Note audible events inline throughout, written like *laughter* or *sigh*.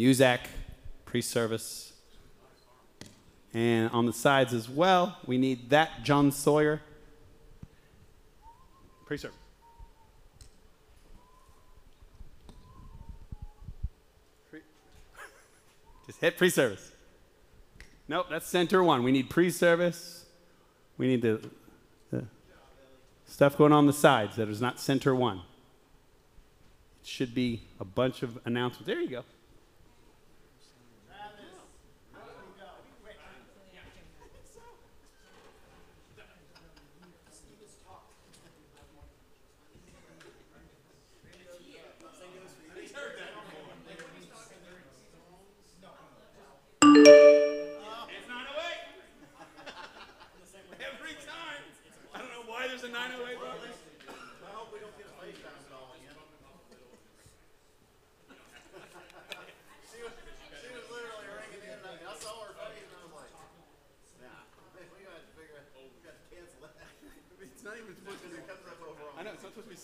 Muzak, pre-service. And on the sides as well, we need that John Sawyer. Pre-service. Pre- *laughs* Just hit pre-service. Nope, that's center one. We need pre-service. We need the, the stuff going on the sides that is not center one. It should be a bunch of announcements. There you go.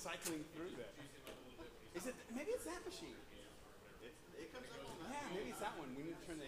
cycling through that. Is it, maybe it's that machine. It, it comes up on that. Yeah, maybe it's that one. We need to turn the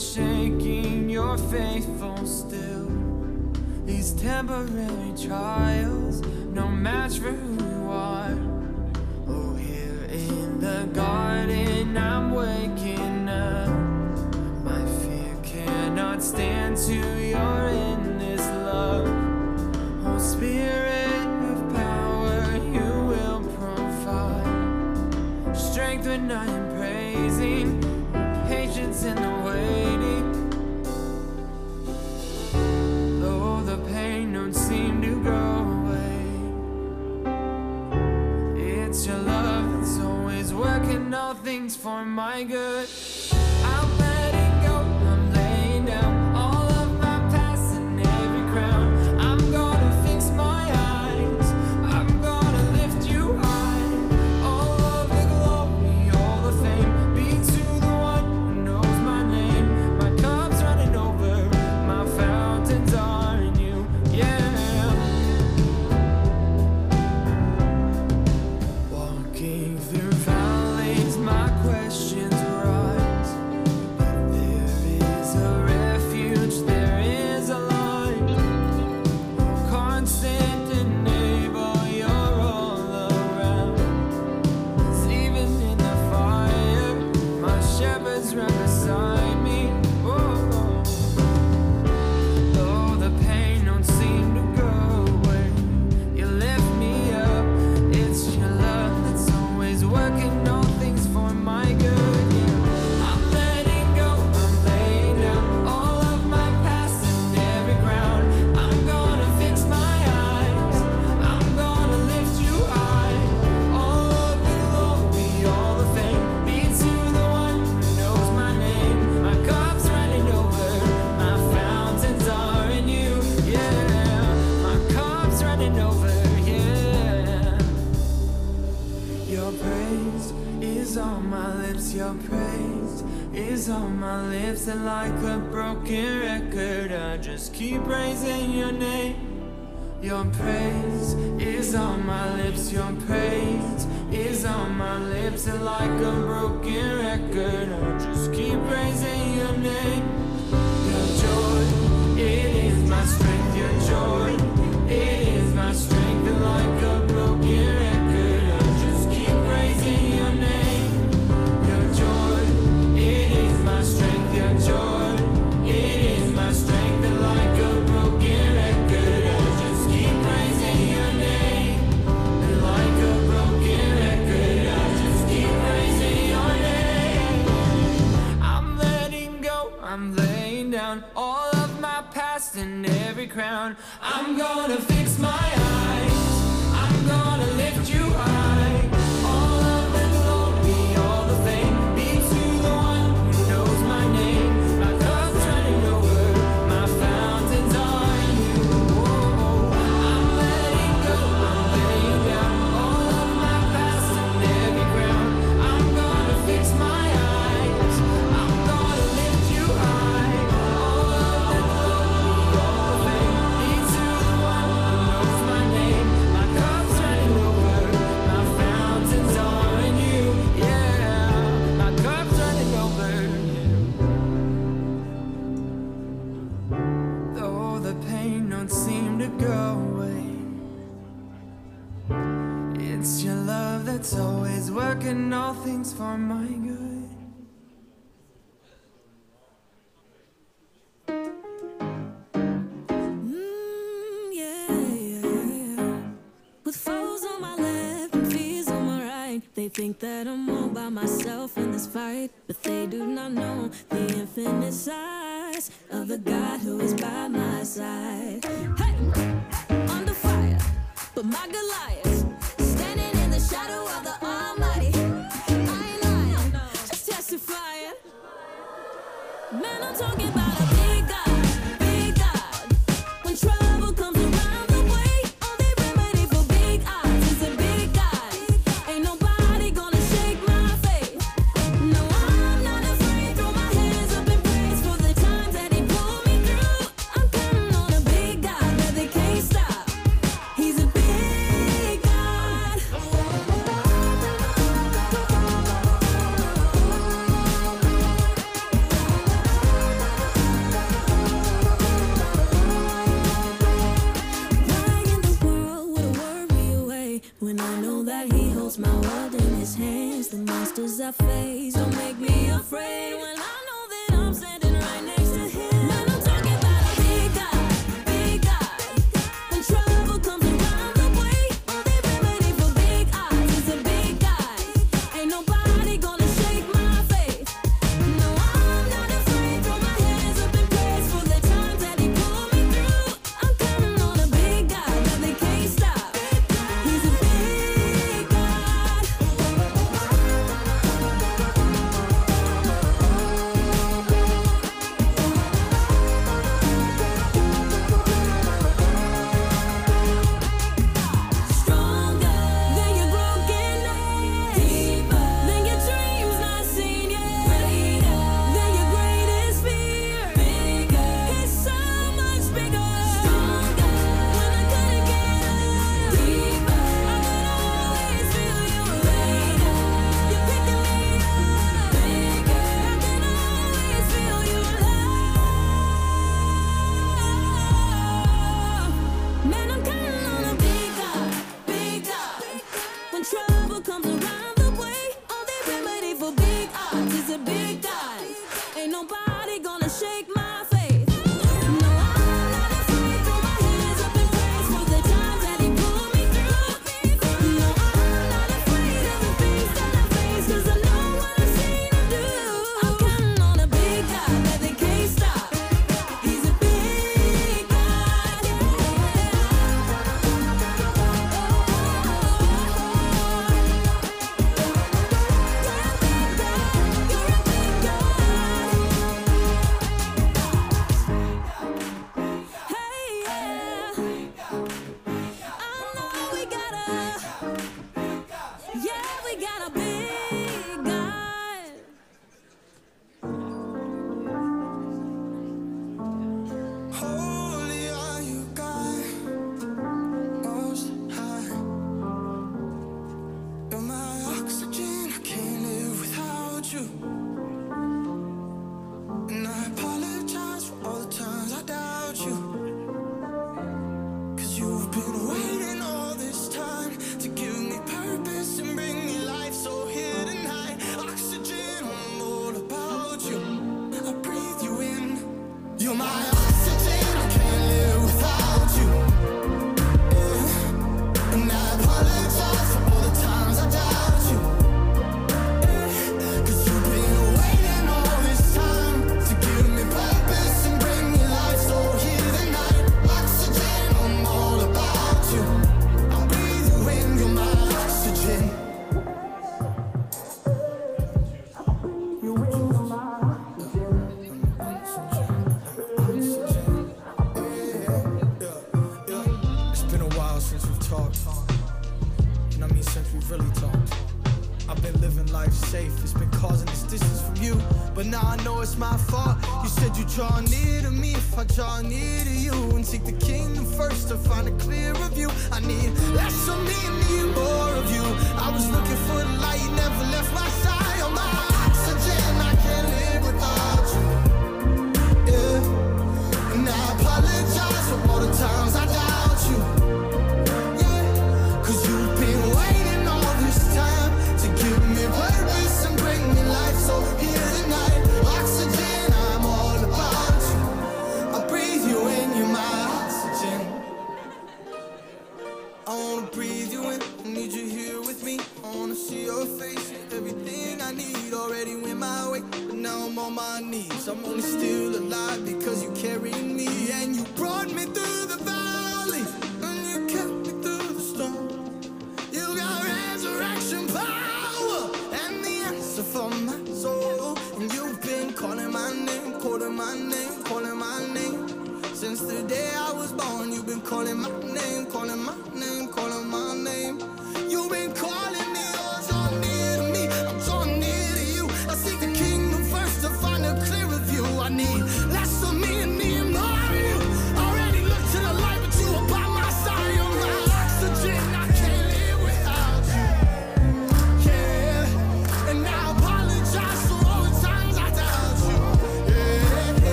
shaking, you're faithful still. These temporary trials. This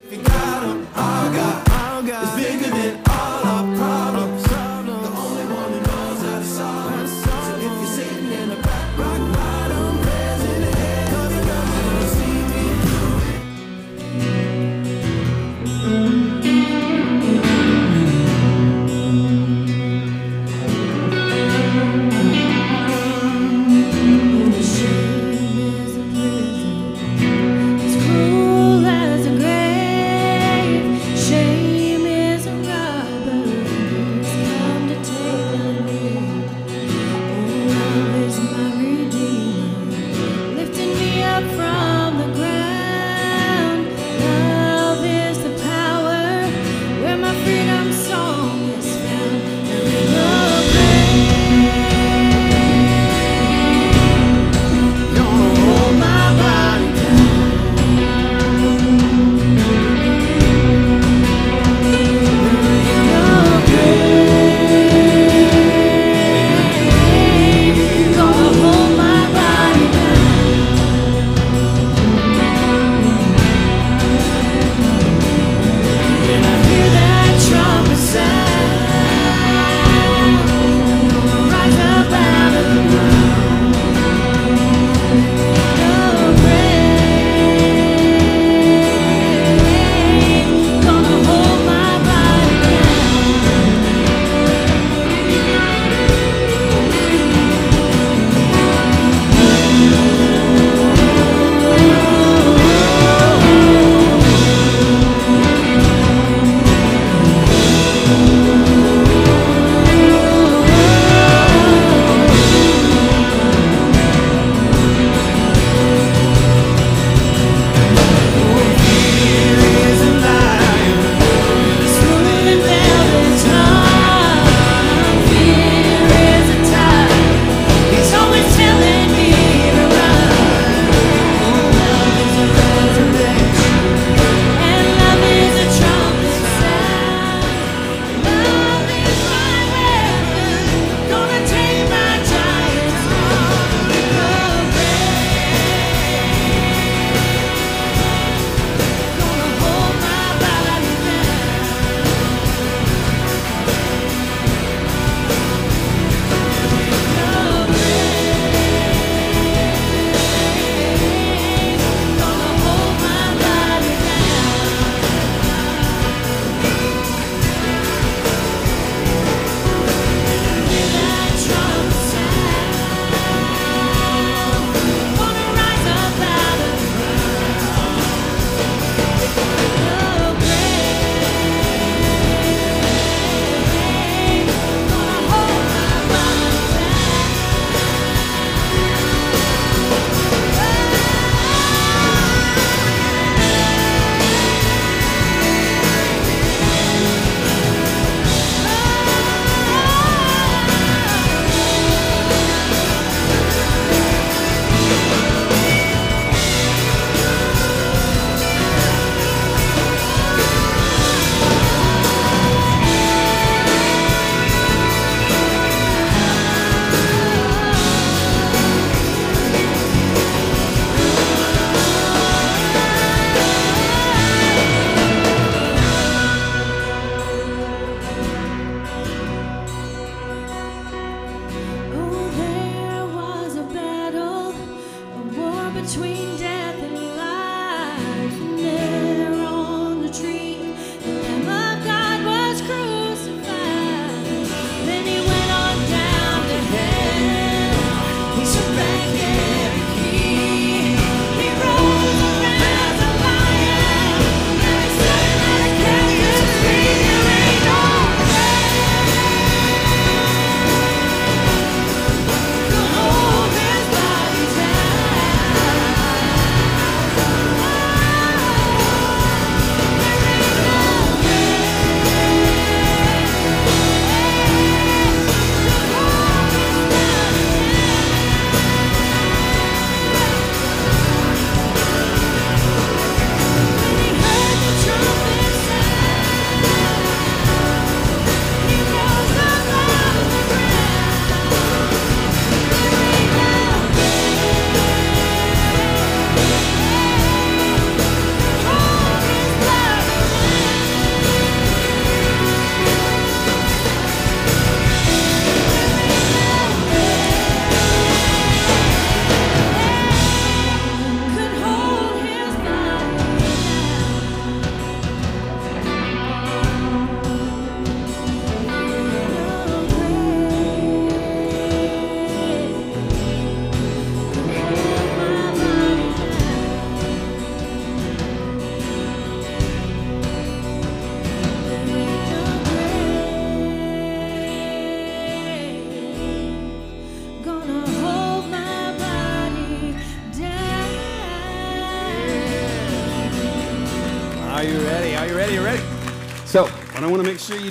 The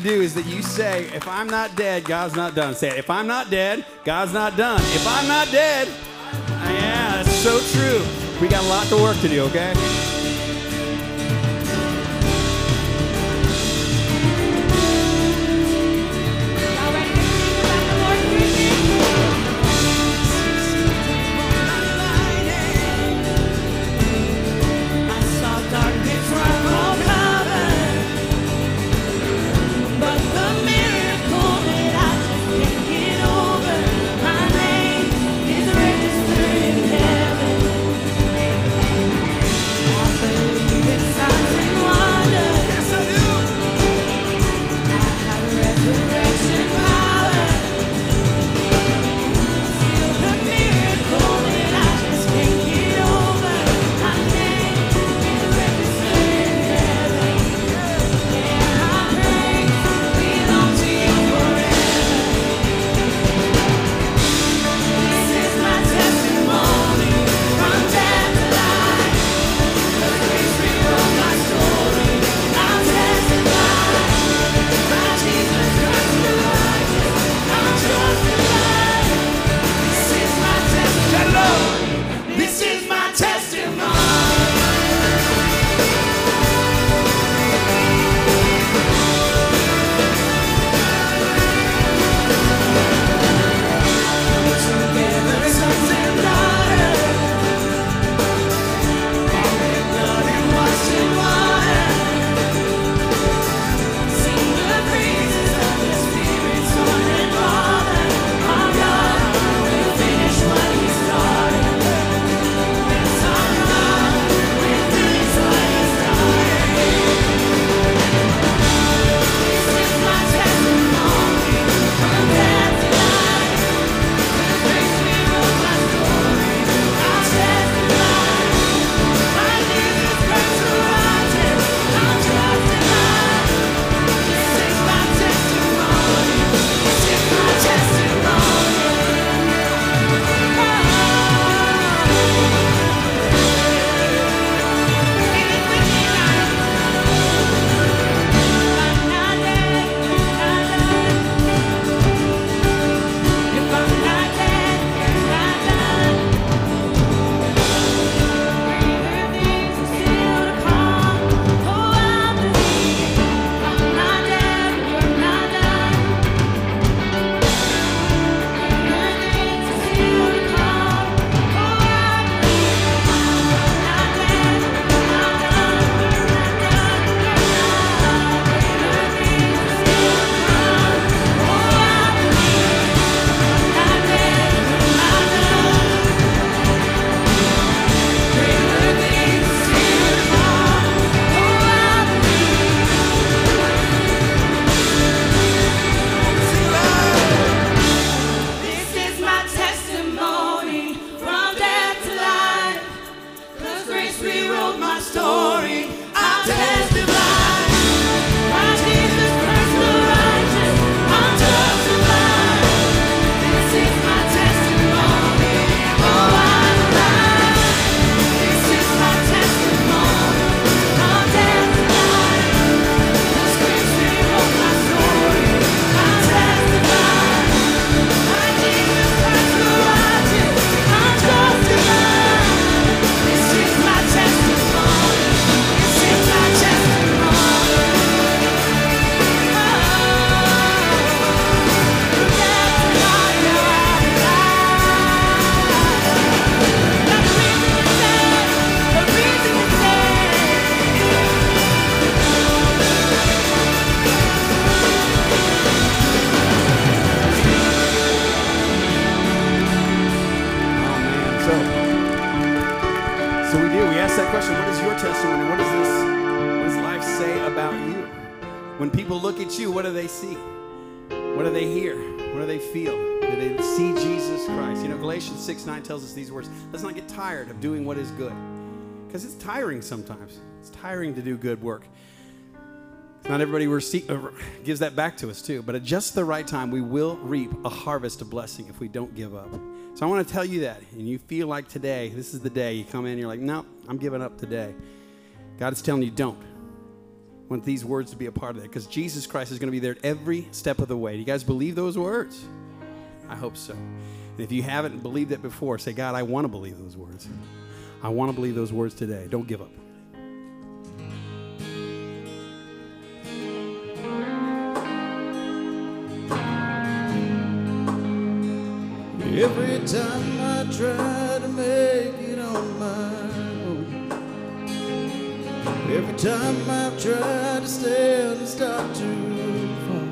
do is that you say, if I'm not dead, God's not done. Say it. If I'm not dead, God's not done. If I'm not dead, yeah, that's so true. We got a lot to work to do, okay? receive, uh, gives that back to us too. But at just the right time, we will reap a harvest of blessing if we don't give up. So I want to tell you that. And you feel like today, this is the day you come in, you're like, no, nope, I'm giving up today. God is telling you, don't. I want these words to be a part of that because Jesus Christ is going to be there every step of the way. Do you guys believe those words? I hope so. And if you haven't believed it before, say, God, I want to believe those words. I want to believe those words today. Don't give up. Every time I try to make it on my own, every time I've tried to stand and start to fall,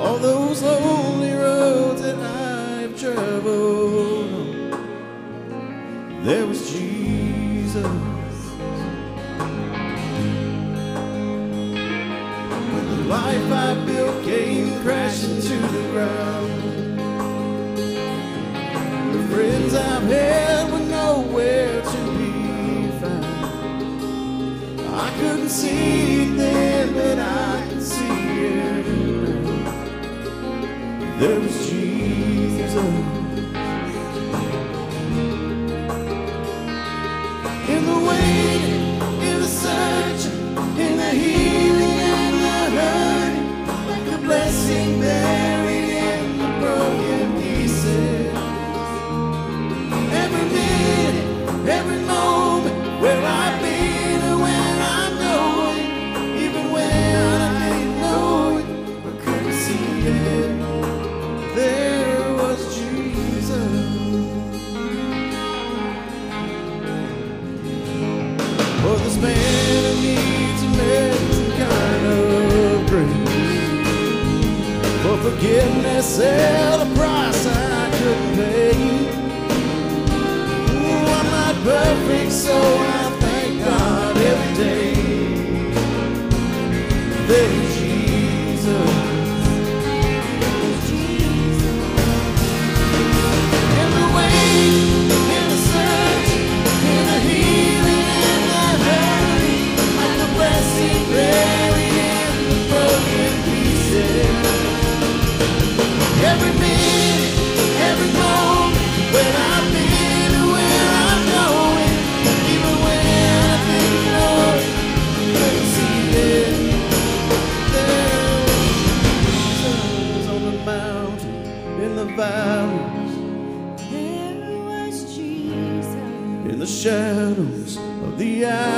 all those lonely roads that I've traveled on, there was Jesus. When the life I built came crashing to the ground. I've were nowhere to be found. I couldn't see then, but I can see it now. There was forgiveness at valleys. There was Jesus. in the shadows of the alleys,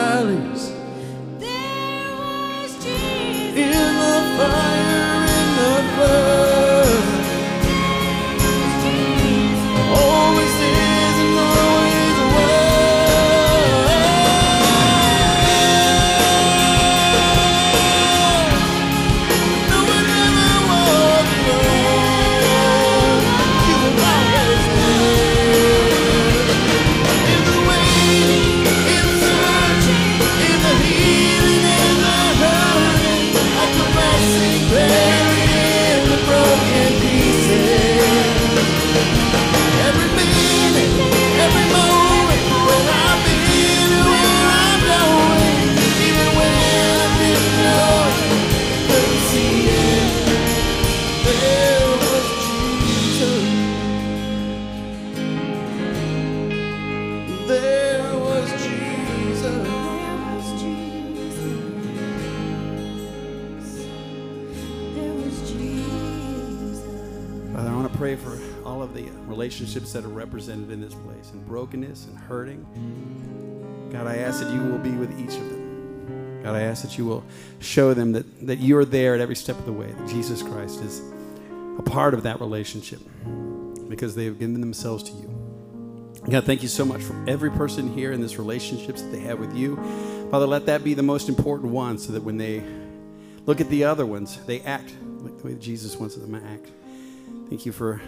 pray for all of the relationships that are represented in this place and brokenness and hurting. God, I ask that you will be with each of them. God, I ask that you will show them that, that you're there at every step of the way, that Jesus Christ is a part of that relationship because they have given themselves to you. God, thank you so much for every person here and this relationships that they have with you. Father, let that be the most important one so that when they look at the other ones, they act like the way Jesus wants them to act. Thank you for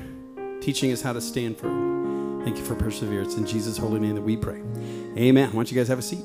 teaching us how to stand firm. Thank you for perseverance. In Jesus' holy name that we pray. Amen. Why don't you guys have a seat?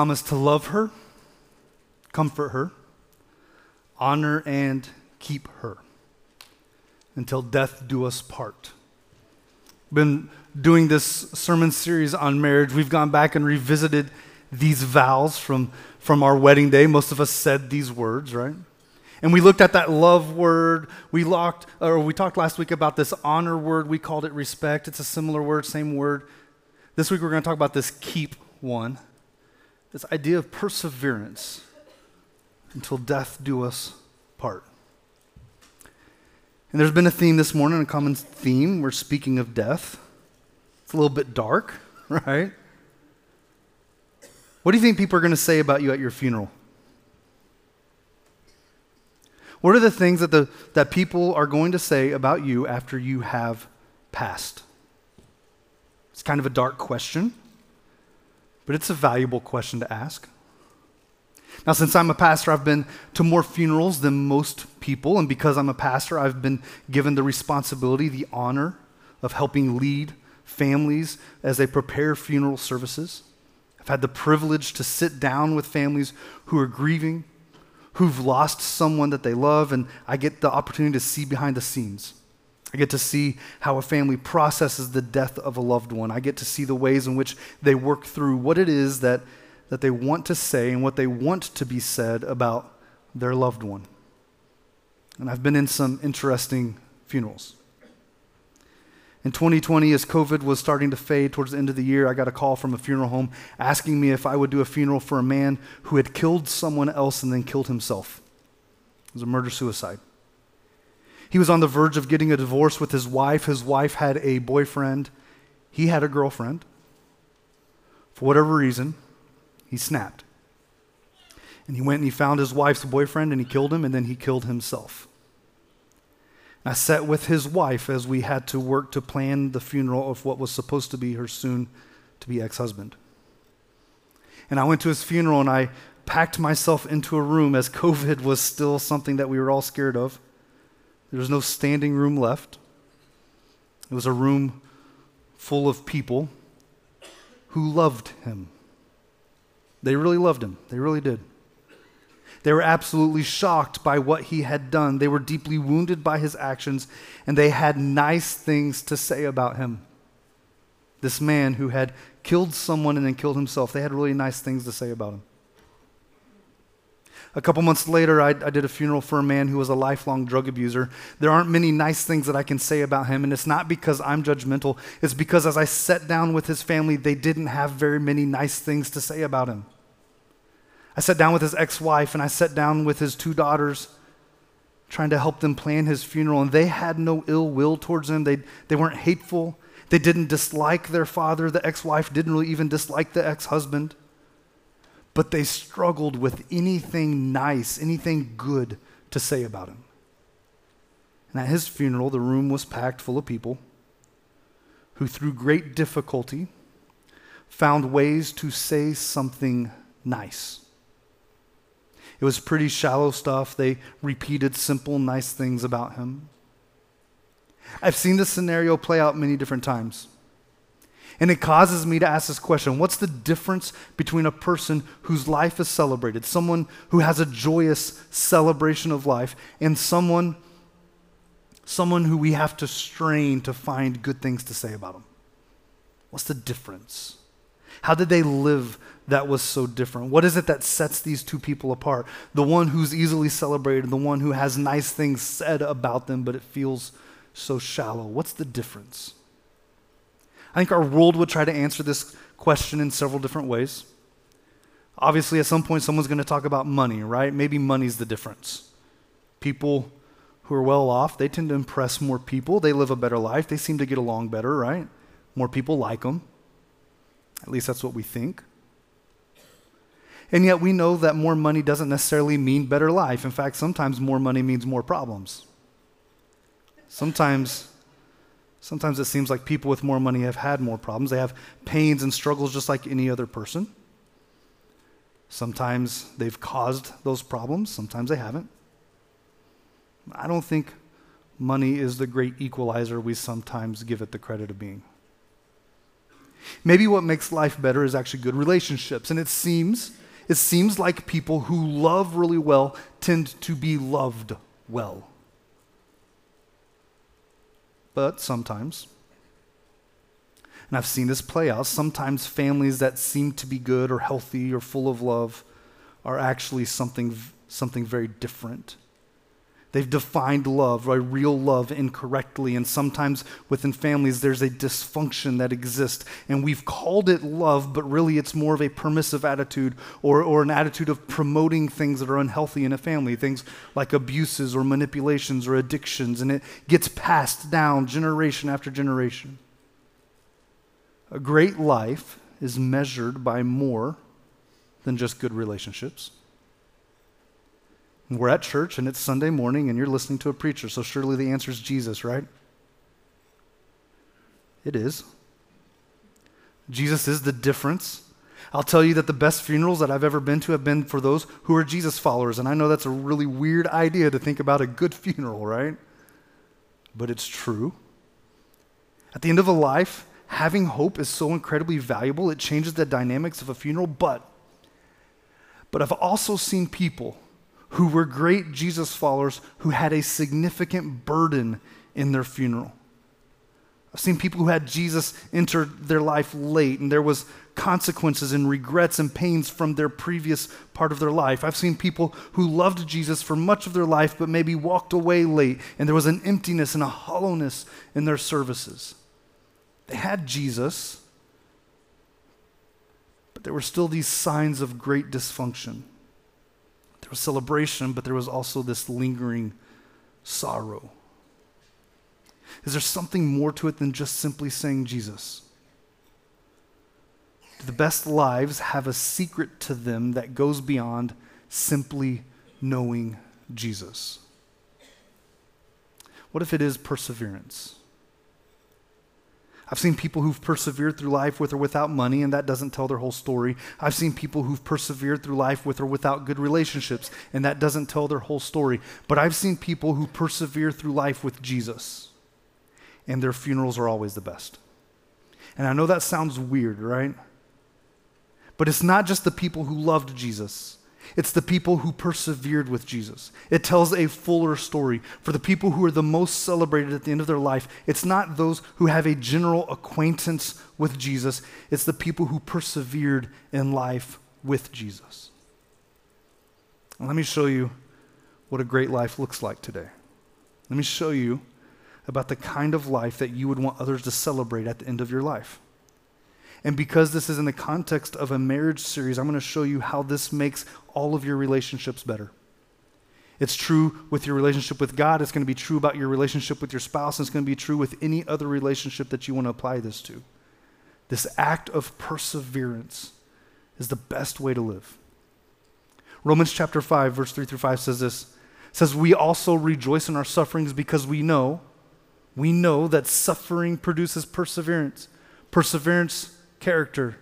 Promise to love her, comfort her, honor and keep her until death do us part. Been doing this sermon series on marriage. We've gone back and revisited these vows from, from our wedding day. Most of us said these words, right? And we looked at that love word. We locked, or we talked last week about this honor word. We called it respect. It's a similar word, same word. This week we're going to talk about this keep one. This idea of perseverance until death do us part. And there's been a theme this morning, a common theme. We're speaking of death. It's a little bit dark, *laughs* right? What do you think people are going to say about you at your funeral? What are the things that, the, that people are going to say about you after you have passed? It's kind of a dark question, but it's a valuable question to ask. Now, since I'm a pastor, I've been to more funerals than most people, and because I'm a pastor, I've been given the responsibility, the honor of helping lead families as they prepare funeral services. I've had the privilege to sit down with families who are grieving, who've lost someone that they love, and I get the opportunity to see behind the scenes. I get to see how a family processes the death of a loved one. I get to see the ways in which they work through what it is that, that they want to say and what they want to be said about their loved one. And I've been in some interesting funerals. In 2020, as COVID was starting to fade towards the end of the year, I got a call from a funeral home asking me if I would do a funeral for a man who had killed someone else and then killed himself. It was a murder suicide. He was on the verge of getting a divorce with his wife. His wife had a boyfriend, he had a girlfriend. For whatever reason, he snapped. And he went and he found his wife's boyfriend and he killed him and then he killed himself. I sat with his wife as we had to work to plan the funeral of what was supposed to be her soon to be ex husband. And I went to his funeral and I packed myself into a room as COVID was still something that we were all scared of. There was no standing room left. It was a room full of people who loved him. They really loved him, they really did. They were absolutely shocked by what he had done. They were deeply wounded by his actions, and they had nice things to say about him. This man who had killed someone and then killed himself, they had really nice things to say about him. A couple months later, I, I, did a funeral for a man who was a lifelong drug abuser. There aren't many nice things that I can say about him, and it's not because I'm judgmental. It's because as I sat down with his family, they didn't have very many nice things to say about him. I sat down with his ex wife and I sat down with his two daughters, trying to help them plan his funeral. And they had no ill will towards him, they, they weren't hateful. They didn't dislike their father. The ex wife didn't really even dislike the ex husband. But they struggled with anything nice, anything good to say about him. And at his funeral, the room was packed full of people who, through great difficulty, found ways to say something nice. It was pretty shallow stuff. They repeated simple, nice things about him. I've seen this scenario play out many different times. And it causes me to ask this question What's the difference between a person whose life is celebrated, someone who has a joyous celebration of life, and someone, someone who we have to strain to find good things to say about them? What's the difference? How did they live that was so different? What is it that sets these two people apart? The one who's easily celebrated, the one who has nice things said about them, but it feels so shallow. What's the difference? I think our world would try to answer this question in several different ways. Obviously, at some point, someone's going to talk about money, right? Maybe money's the difference. People who are well off, they tend to impress more people. They live a better life. They seem to get along better, right? More people like them. At least that's what we think. And yet we know that more money doesn't necessarily mean better life. In fact, sometimes more money means more problems. Sometimes sometimes it seems like people with more money have had more problems. They have pains and struggles just like any other person. Sometimes they've caused those problems, sometimes they haven't. I don't think money is the great equalizer we sometimes give it the credit of being. Maybe what makes life better is actually good relationships. And it seems, it seems like people who love really well tend to be loved well. But sometimes, and I've seen this play out, sometimes families that seem to be good or healthy or full of love are actually something, something very different. They've defined love, right, real love, incorrectly. And sometimes within families, there's a dysfunction that exists. And we've called it love, but really it's more of a permissive attitude or, or an attitude of promoting things that are unhealthy in a family, things like abuses or manipulations or addictions. And it gets passed down generation after generation. A great life is measured by more than just good relationships. We're at church and it's Sunday morning and you're listening to a preacher, so surely the answer is Jesus, right? It is. Jesus is the difference. I'll tell you that the best funerals that I've ever been to have been for those who are Jesus followers. And I know that's a really weird idea to think about a good funeral, right? But it's true. At the end of a life, having hope is so incredibly valuable. It changes the dynamics of a funeral. But, but I've also seen people who were great Jesus followers who had a significant burden in their funeral. I've seen people who had Jesus enter their life late, and there was consequences and regrets and pains from their previous part of their life. I've seen people who loved Jesus for much of their life, but maybe walked away late, and there was an emptiness and a hollowness in their services. They had Jesus, but there were still these signs of great dysfunction. There was celebration, but there was also this lingering sorrow. Is there something more to it than just simply saying Jesus? Do the best lives have a secret to them that goes beyond simply knowing Jesus? What if it is perseverance? I've seen people who've persevered through life with or without money, and that doesn't tell their whole story. I've seen people who've persevered through life with or without good relationships, and that doesn't tell their whole story. But I've seen people who persevere through life with Jesus, and their funerals are always the best. And I know that sounds weird, right? But it's not just the people who loved Jesus. It's the people who persevered with Jesus. It tells a fuller story. For the people who are the most celebrated at the end of their life, it's not those who have a general acquaintance with Jesus, it's the people who persevered in life with Jesus. Let me show you what a great life looks like today. Let me show you about the kind of life that you would want others to celebrate at the end of your life. And because this is in the context of a marriage series, I'm going to show you how this makes all of your relationships better. It's true with your relationship with God, it's going to be true about your relationship with your spouse, and it's going to be true with any other relationship that you want to apply this to. This act of perseverance is the best way to live. Romans chapter 5 verse 3 through 5 says this. says we also rejoice in our sufferings because we know we know that suffering produces perseverance. Perseverance character,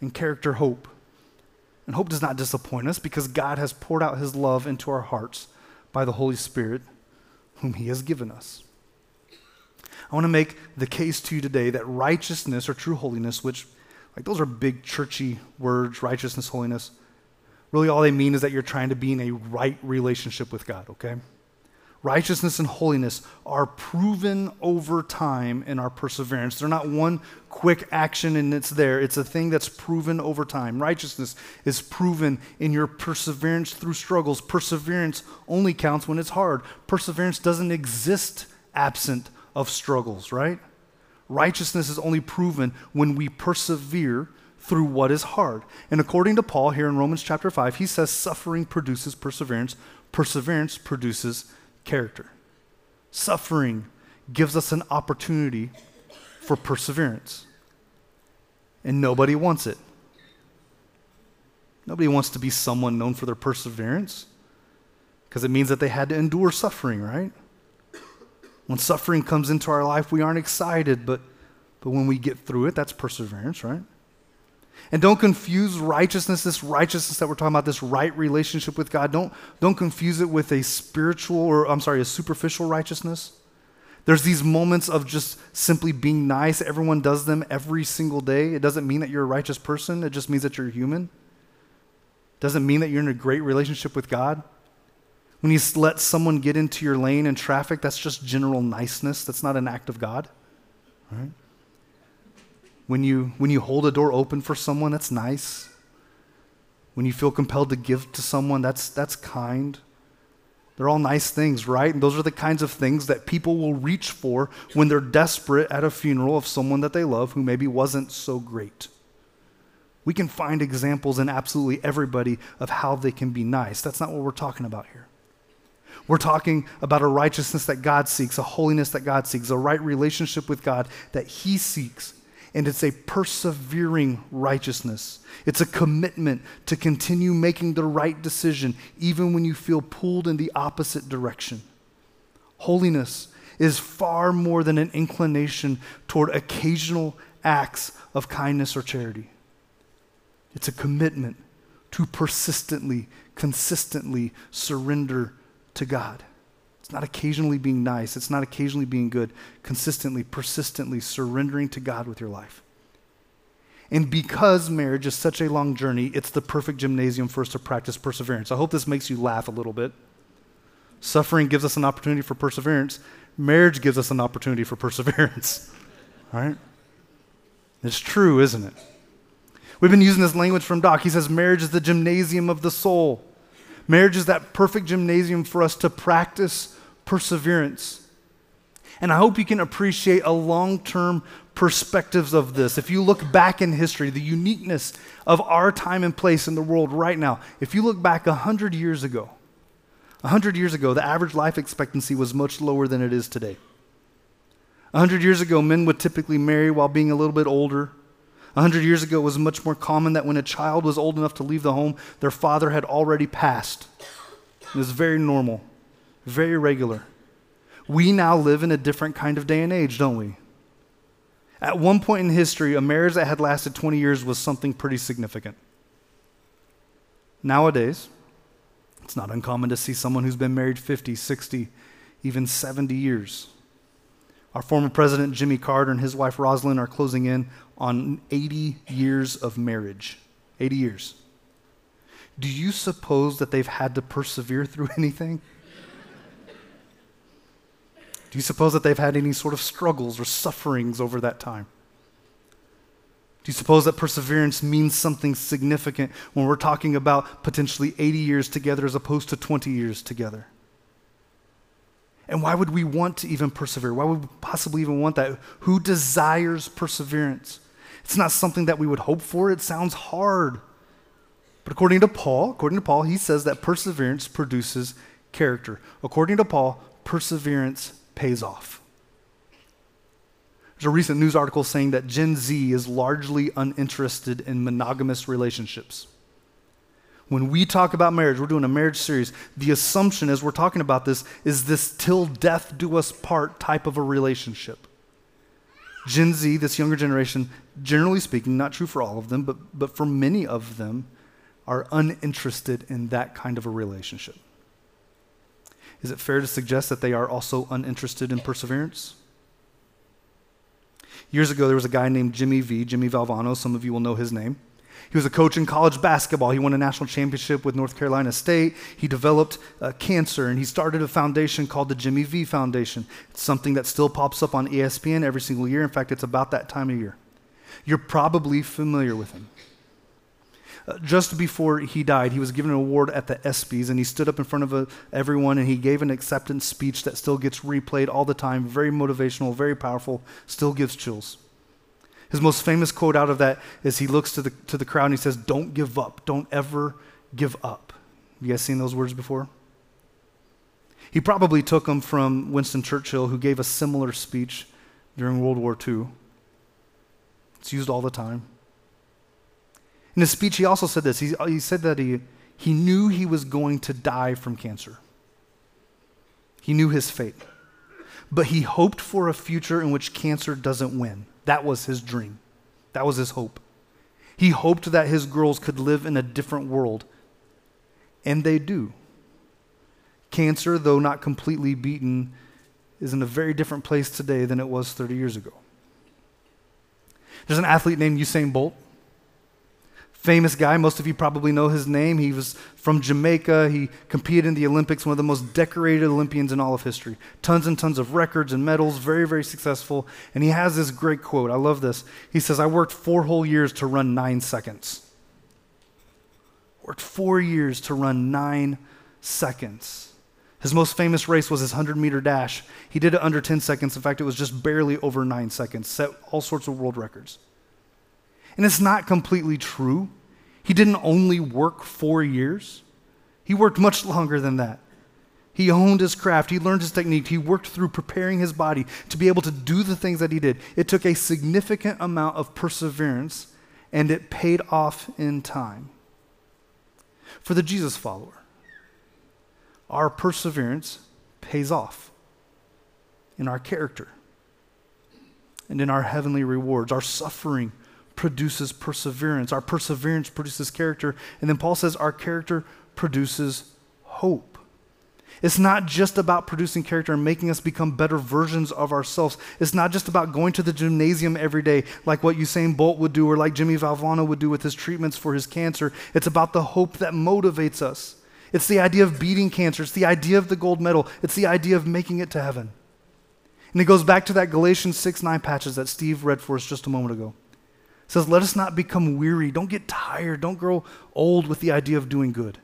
and character hope. And hope does not disappoint us because God has poured out his love into our hearts by the Holy Spirit, whom he has given us. I want to make the case to you today that righteousness or true holiness, which, like, those are big churchy words, righteousness, holiness, really all they mean is that you're trying to be in a right relationship with God, okay? Righteousness and holiness are proven over time in our perseverance. They're not one quick action and it's there. It's a thing that's proven over time. Righteousness is proven in your perseverance through struggles. Perseverance only counts when it's hard. Perseverance doesn't exist absent of struggles, right? Righteousness is only proven when we persevere through what is hard. And according to Paul here in Romans chapter 5, he says suffering produces perseverance, perseverance produces character. Suffering gives us an opportunity for perseverance. And nobody wants it. Nobody wants to be someone known for their perseverance because it means that they had to endure suffering, right? When suffering comes into our life, we aren't excited, but, but when we get through it, that's perseverance, right? And don't confuse righteousness, this righteousness that we're talking about, this right relationship with God, don't, don't confuse it with a spiritual or, I'm sorry, a superficial righteousness. There's these moments of just simply being nice. Everyone does them every single day. It doesn't mean that you're a righteous person, it just means that you're human. Doesn't mean that you're in a great relationship with God. When you let someone get into your lane in traffic, that's just general niceness. That's not an act of God. Right? When you, when you hold a door open for someone, that's nice. When you feel compelled to give to someone, that's, that's kind. They're all nice things, right? And those are the kinds of things that people will reach for when they're desperate at a funeral of someone that they love who maybe wasn't so great. We can find examples in absolutely everybody of how they can be nice. That's not what we're talking about here. We're talking about a righteousness that God seeks, a holiness that God seeks, a right relationship with God that He seeks. And it's a persevering righteousness. It's a commitment to continue making the right decision, even when you feel pulled in the opposite direction. Holiness is far more than an inclination toward occasional acts of kindness or charity. It's a commitment to persistently, consistently surrender to God. It's not occasionally being nice, it's not occasionally being good, consistently, persistently surrendering to God with your life. And because marriage is such a long journey, it's the perfect gymnasium for us to practice perseverance. I hope this makes you laugh a little bit. Suffering gives us an opportunity for perseverance, marriage gives us an opportunity for perseverance. *laughs* All right? It's true, isn't it? We've been using this language from Doc. He says marriage is the gymnasium of the soul. Marriage is that perfect gymnasium for us to practice perseverance. And I hope you can appreciate a long term perspectives of this. If you look back in history, the uniqueness of our time and place in the world right now, if you look back 100 years ago, 100 years ago, the average life expectancy was much lower than it is today. 100 years ago, men would typically marry while being a little bit older. A hundred years ago, it was much more common that when a child was old enough to leave the home, their father had already passed. It was very normal, very regular. We now live in a different kind of day and age, don't we? At one point in history, a marriage that had lasted 20 years was something pretty significant. Nowadays, it's not uncommon to see someone who's been married 50, 60, even 70 years. Our former president, Jimmy Carter, and his wife, Rosalynn, are closing in on 80 years of marriage. 80 years. Do you suppose that they've had to persevere through *laughs* anything? Do you suppose that they've had any sort of struggles or sufferings over that time? Do you suppose that perseverance means something significant when we're talking about potentially 80 years together as opposed to 20 years together? And why would we want to even persevere? Why would we possibly even want that? Who desires perseverance? It's not something that we would hope for. It sounds hard. But according to Paul, according to Paul, he says that perseverance produces character. According to Paul, perseverance pays off. There's a recent news article saying that Gen Z is largely uninterested in monogamous relationships. When we talk about marriage, we're doing a marriage series. The assumption as we're talking about this is this till death do us part type of a relationship. Gen Z, this younger generation, generally speaking, not true for all of them, but, but for many of them, are uninterested in that kind of a relationship. Is it fair to suggest that they are also uninterested in perseverance? Years ago, there was a guy named Jimmy V, Jimmy Valvano. Some of you will know his name. He was a coach in college basketball. He won a national championship with North Carolina State. He developed uh, cancer and he started a foundation called the Jimmy V Foundation. It's something that still pops up on ESPN every single year. In fact, it's about that time of year. You're probably familiar with him. Uh, just before he died, he was given an award at the ESPYs, and he stood up in front of uh everyone and he gave an acceptance speech that still gets replayed all the time. Very motivational, very powerful, still gives chills. His most famous quote out of that is he looks to the, to the crowd and he says, Don't give up. Don't ever give up. You guys seen those words before? He probably took them from Winston Churchill, who gave a similar speech during World War II. It's used all the time. In his speech, he also said this. He, he said that he, he knew he was going to die from cancer. He knew his fate. But he hoped for a future in which cancer doesn't win. That was his dream. That was his hope. He hoped that his girls could live in a different world. And they do. Cancer, though not completely beaten, is in a very different place today than it was 30 years ago. There's an athlete named Usain Bolt. Famous guy, most of you probably know his name. He was from Jamaica. He competed in the Olympics, one of the most decorated Olympians in all of history. Tons and tons of records and medals, very, very successful. And he has this great quote. I love this. He says, I worked four whole years to run nine seconds. Worked four years to run nine seconds. His most famous race was his 100 meter dash. He did it under 10 seconds. In fact, it was just barely over nine seconds, set all sorts of world records. And it's not completely true. He didn't only work four years, he worked much longer than that. He honed his craft, he learned his technique, he worked through preparing his body to be able to do the things that he did. It took a significant amount of perseverance, and it paid off in time. For the Jesus follower, our perseverance pays off in our character and in our heavenly rewards. Our suffering produces perseverance. Our perseverance produces character. And then Paul says our character produces hope. It's not just about producing character and making us become better versions of ourselves. It's not just about going to the gymnasium every day like what Usain Bolt would do or like Jimmy Valvano would do with his treatments for his cancer. It's about the hope that motivates us. It's the idea of beating cancer. It's the idea of the gold medal. It's the idea of making it to heaven. And it goes back to that Galatians 6 9 patches that Steve read for us just a moment ago. It says, Let us not become weary. Don't get tired. Don't grow old with the idea of doing good.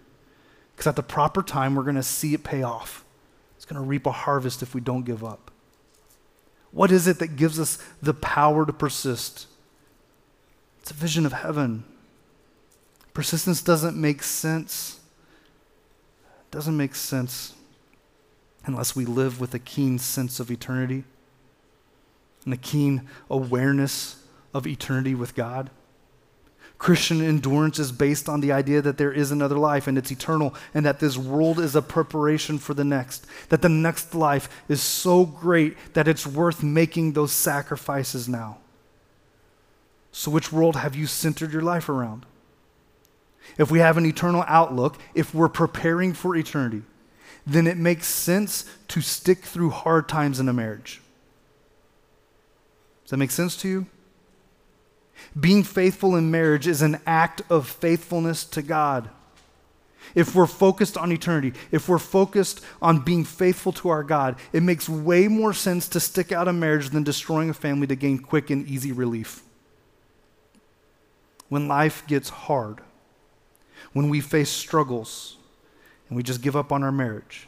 Because at the proper time, we're going to see it pay off. It's going to reap a harvest if we don't give up. What is it that gives us the power to persist? It's a vision of heaven. Persistence doesn't make sense. It doesn't make sense unless we live with a keen sense of eternity and a keen awareness of eternity with God. Christian endurance is based on the idea that there is another life and it's eternal, and that this world is a preparation for the next. That the next life is so great that it's worth making those sacrifices now. So, which world have you centered your life around? If we have an eternal outlook, if we're preparing for eternity, then it makes sense to stick through hard times in a marriage. Does that make sense to you? Being faithful in marriage is an act of faithfulness to God. If we're focused on eternity, if we're focused on being faithful to our God, it makes way more sense to stick out a marriage than destroying a family to gain quick and easy relief. When life gets hard, when we face struggles, and we just give up on our marriage,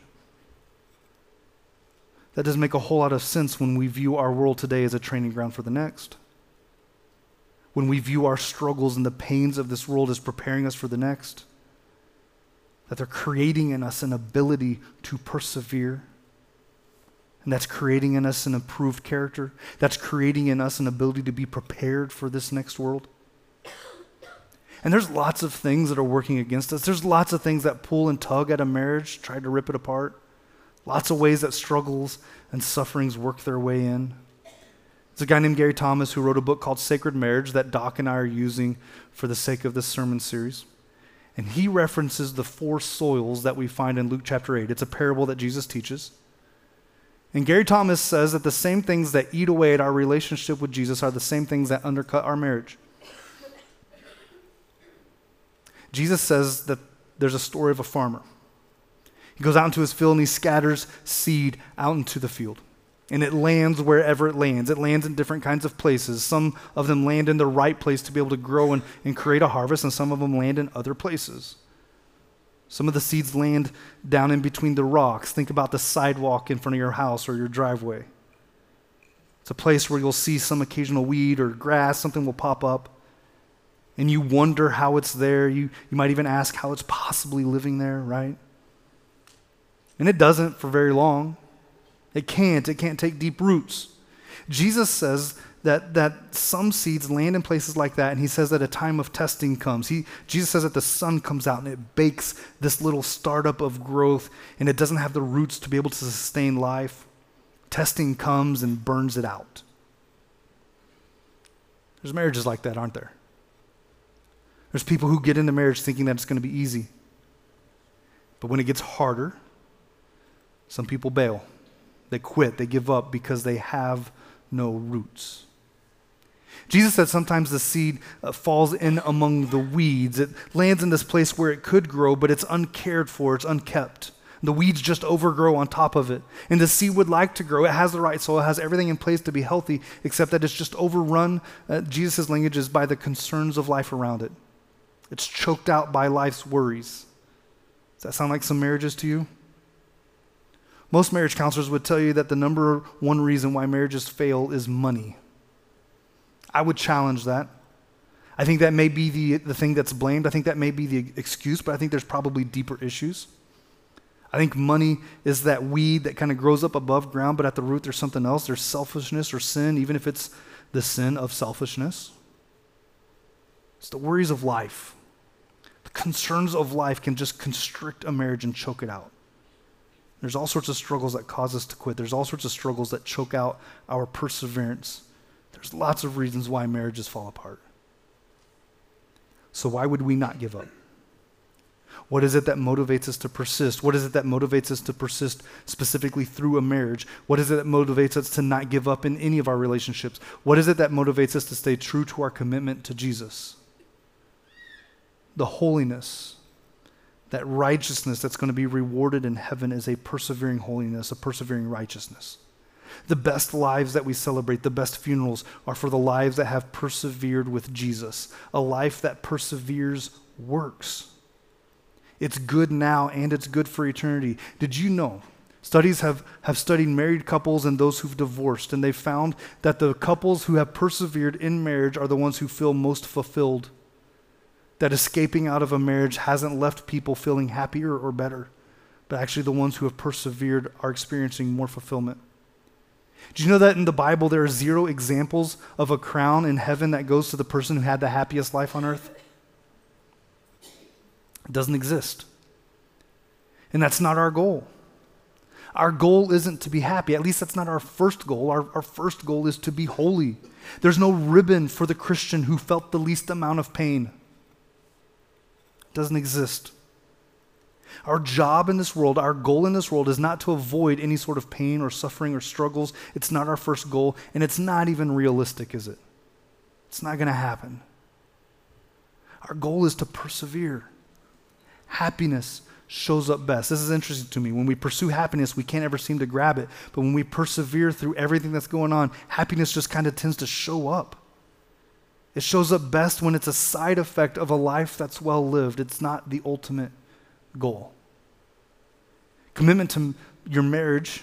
that doesn't make a whole lot of sense when we view our world today as a training ground for the next when we view our struggles and the pains of this world as preparing us for the next. That they're creating in us an ability to persevere. And that's creating in us an improved character. That's creating in us an ability to be prepared for this next world. And there's lots of things that are working against us. There's lots of things that pull and tug at a marriage, try to rip it apart. Lots of ways that struggles and sufferings work their way in. There's a guy named Gary Thomas who wrote a book called Sacred Marriage that Doc and I are using for the sake of this sermon series. And he references the four soils that we find in Luke chapter 8. It's a parable that Jesus teaches. And Gary Thomas says that the same things that eat away at our relationship with Jesus are the same things that undercut our marriage. Jesus says that there's a story of a farmer. He goes out into his field and he scatters seed out into the field and it lands wherever it lands. It lands in different kinds of places. Some of them land in the right place to be able to grow and, and create a harvest, and some of them land in other places. Some of the seeds land down in between the rocks. Think about the sidewalk in front of your house or your driveway. It's a place where you'll see some occasional weed or grass, something will pop up, and you wonder how it's there. You, you might even ask how it's possibly living there, right? And it doesn't for very long. It can't. It can't take deep roots. Jesus says that, that some seeds land in places like that, and he says that a time of testing comes. He, Jesus says that the sun comes out and it bakes this little startup of growth, and it doesn't have the roots to be able to sustain life. Testing comes and burns it out. There's marriages like that, aren't there? There's people who get into marriage thinking that it's going to be easy. But when it gets harder, some people bail. They quit, they give up because they have no roots. Jesus said sometimes the seed uh, falls in among the weeds. It lands in this place where it could grow, but it's uncared for, it's unkept. The weeds just overgrow on top of it. And the seed would like to grow. It has the right soil, it has everything in place to be healthy, except that it's just overrun, uh, Jesus' language is by the concerns of life around it. It's choked out by life's worries. Does that sound like some marriages to you? Most marriage counselors would tell you that the number one reason why marriages fail is money. I would challenge that. I think that may be the, the thing that's blamed. I think that may be the excuse, but I think there's probably deeper issues. I think money is that weed that kind of grows up above ground, but at the root there's something else. There's selfishness or sin, even if it's the sin of selfishness. It's the worries of life. The concerns of life can just constrict a marriage and choke it out. There's all sorts of struggles that cause us to quit. There's all sorts of struggles that choke out our perseverance. There's lots of reasons why marriages fall apart. So, why would we not give up? What is it that motivates us to persist? What is it that motivates us to persist specifically through a marriage? What is it that motivates us to not give up in any of our relationships? What is it that motivates us to stay true to our commitment to Jesus? The holiness, that righteousness that's going to be rewarded in heaven is a persevering holiness, a persevering righteousness. The best lives that we celebrate, the best funerals, are for the lives that have persevered with Jesus. A life that perseveres works. It's good now and it's good for eternity. Did you know? Studies have, have studied married couples and those who've divorced, and they found that the couples who have persevered in marriage are the ones who feel most fulfilled. That escaping out of a marriage hasn't left people feeling happier or better, but actually the ones who have persevered are experiencing more fulfillment. Do you know that in the Bible there are zero examples of a crown in heaven that goes to the person who had the happiest life on earth? It doesn't exist. And that's not our goal. Our goal isn't to be happy. At least that's not our first goal. Our, our first goal is to be holy. There's no ribbon for the Christian who felt the least amount of pain. Doesn't exist. Our job in this world, our goal in this world is not to avoid any sort of pain or suffering or struggles. It's not our first goal, and it's not even realistic, is it? It's not going to happen. Our goal is to persevere happiness shows up best. This is interesting to me. When we pursue happiness, we can't ever seem to grab it. But when we persevere through everything that's going on, happiness just kind of tends to show up. It shows up best when it's a side effect of a life that's well lived. It's not the ultimate goal. Commitment to your marriage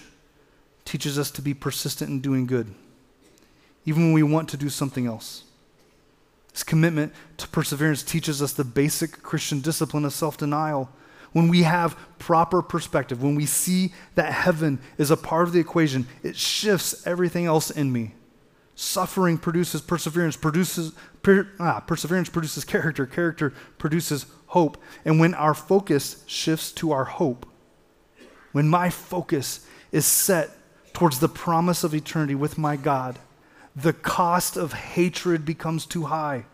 teaches us to be persistent in doing good, even when we want to do something else. This commitment to perseverance teaches us the basic Christian discipline of self denial. When we have proper perspective, when we see that heaven is a part of the equation, it shifts everything else in me. Suffering produces perseverance, produces per, ah, perseverance produces character, character produces hope. And when our focus shifts to our hope, when my focus is set towards the promise of eternity with my God, the cost of hatred becomes too high.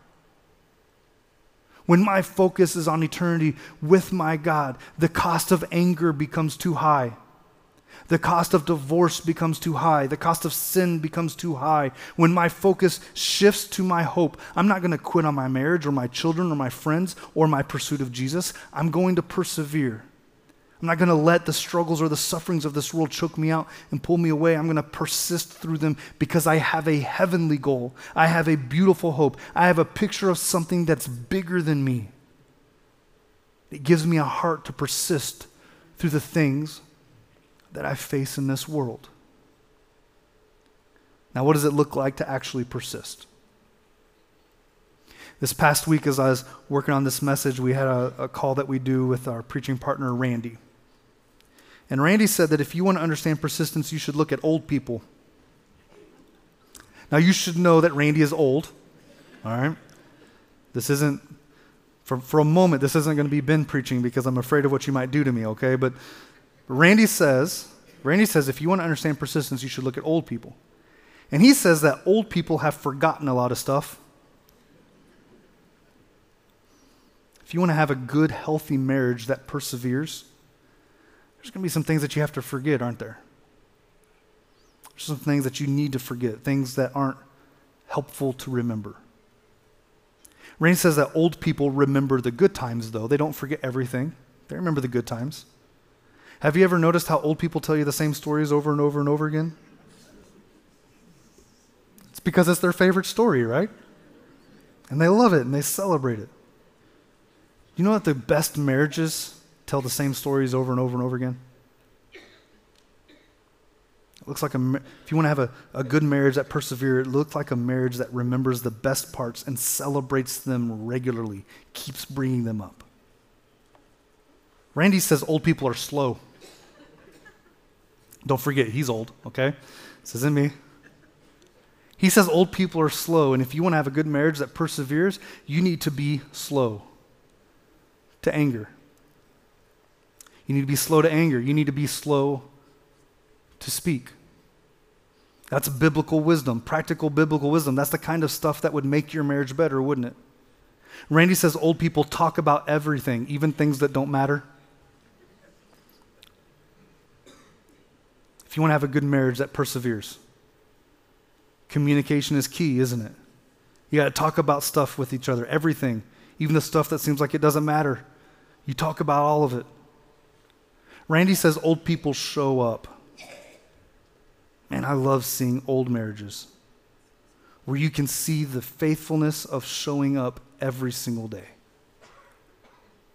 When my focus is on eternity with my God, the cost of anger becomes too high. The cost of divorce becomes too high. The cost of sin becomes too high. When my focus shifts to my hope, I'm not going to quit on my marriage or my children or my friends or my pursuit of Jesus. I'm going to persevere. I'm not going to let the struggles or the sufferings of this world choke me out and pull me away. I'm going to persist through them because I have a heavenly goal. I have a beautiful hope. I have a picture of something that's bigger than me. It gives me a heart to persist through the things that I face in this world. Now, what does it look like to actually persist? This past week, as I was working on this message, we had a, a call that we do with our preaching partner, Randy. And Randy said that if you want to understand persistence, you should look at old people. Now, you should know that Randy is old, all right? This isn't, for, for a moment, this isn't going to be Ben preaching because I'm afraid of what you might do to me, okay? But Randy says, Randy says, if you want to understand persistence, you should look at old people. And he says that old people have forgotten a lot of stuff. If you want to have a good, healthy marriage that perseveres, there's going to be some things that you have to forget, aren't there? There's some things that you need to forget, things that aren't helpful to remember. Randy says that old people remember the good times, though. They don't forget everything, they remember the good times. Have you ever noticed how old people tell you the same stories over and over and over again? It's because it's their favorite story, right? And they love it and they celebrate it. You know that the best marriages tell the same stories over and over and over again? It looks like a, if you want to have a, a good marriage that perseveres, it looks like a marriage that remembers the best parts and celebrates them regularly, keeps bringing them up. Randy says old people are slow. Don't forget, he's old, okay? This isn't me. He says old people are slow, and if you want to have a good marriage that perseveres, you need to be slow to anger. You need to be slow to anger. You need to be slow to speak. That's biblical wisdom, practical biblical wisdom. That's the kind of stuff that would make your marriage better, wouldn't it? Randy says old people talk about everything, even things that don't matter. You want to have a good marriage that perseveres, communication is key, isn't it? You got to talk about stuff with each other, everything, even the stuff that seems like it doesn't matter. You talk about all of it. Randy says old people show up. Man, I love seeing old marriages where you can see the faithfulness of showing up every single day.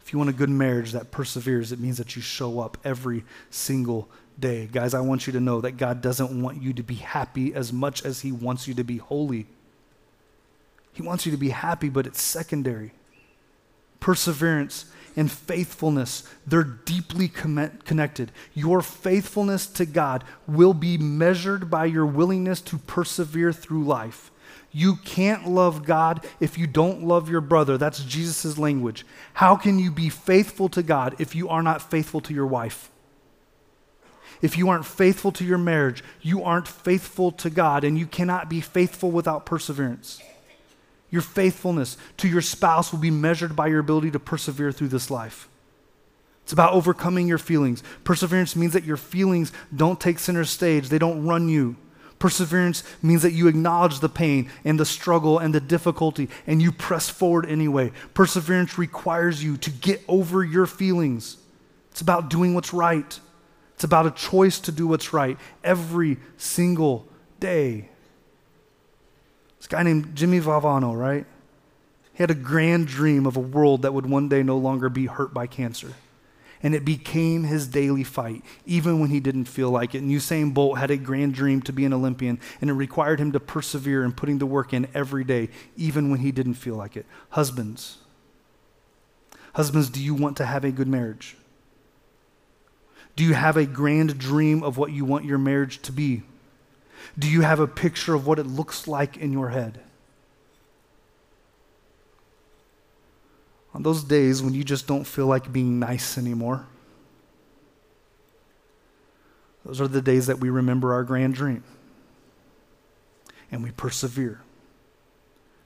If you want a good marriage that perseveres, it means that you show up every single day. Guys, I want you to know that God doesn't want you to be happy as much as He wants you to be holy. He wants you to be happy, but it's secondary. Perseverance and faithfulness, they're deeply connected. Your faithfulness to God will be measured by your willingness to persevere through life. You can't love God if you don't love your brother. That's Jesus' language. How can you be faithful to God if you are not faithful to your wife? If you aren't faithful to your marriage, you aren't faithful to God, and you cannot be faithful without perseverance. Your faithfulness to your spouse will be measured by your ability to persevere through this life. It's about overcoming your feelings. Perseverance means that your feelings don't take center stage, they don't run you. Perseverance means that you acknowledge the pain and the struggle and the difficulty and you press forward anyway. Perseverance requires you to get over your feelings. It's about doing what's right, it's about a choice to do what's right every single day. This guy named Jimmy Valvano, right? He had a grand dream of a world that would one day no longer be hurt by cancer. And it became his daily fight, even when he didn't feel like it. And Usain Bolt had a grand dream to be an Olympian, and it required him to persevere in putting the work in every day, even when he didn't feel like it. Husbands, husbands, do you want to have a good marriage? Do you have a grand dream of what you want your marriage to be? Do you have a picture of what it looks like in your head? On those days when you just don't feel like being nice anymore, those are the days that we remember our grand dream and we persevere.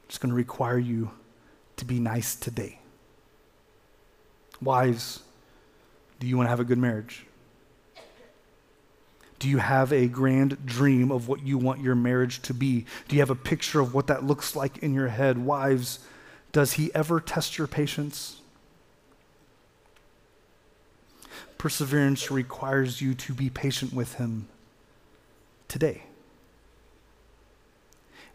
It's going to require you to be nice today. Wives, do you want to have a good marriage? Do you have a grand dream of what you want your marriage to be? Do you have a picture of what that looks like in your head? Wives, does he ever test your patience? Perseverance requires you to be patient with him today.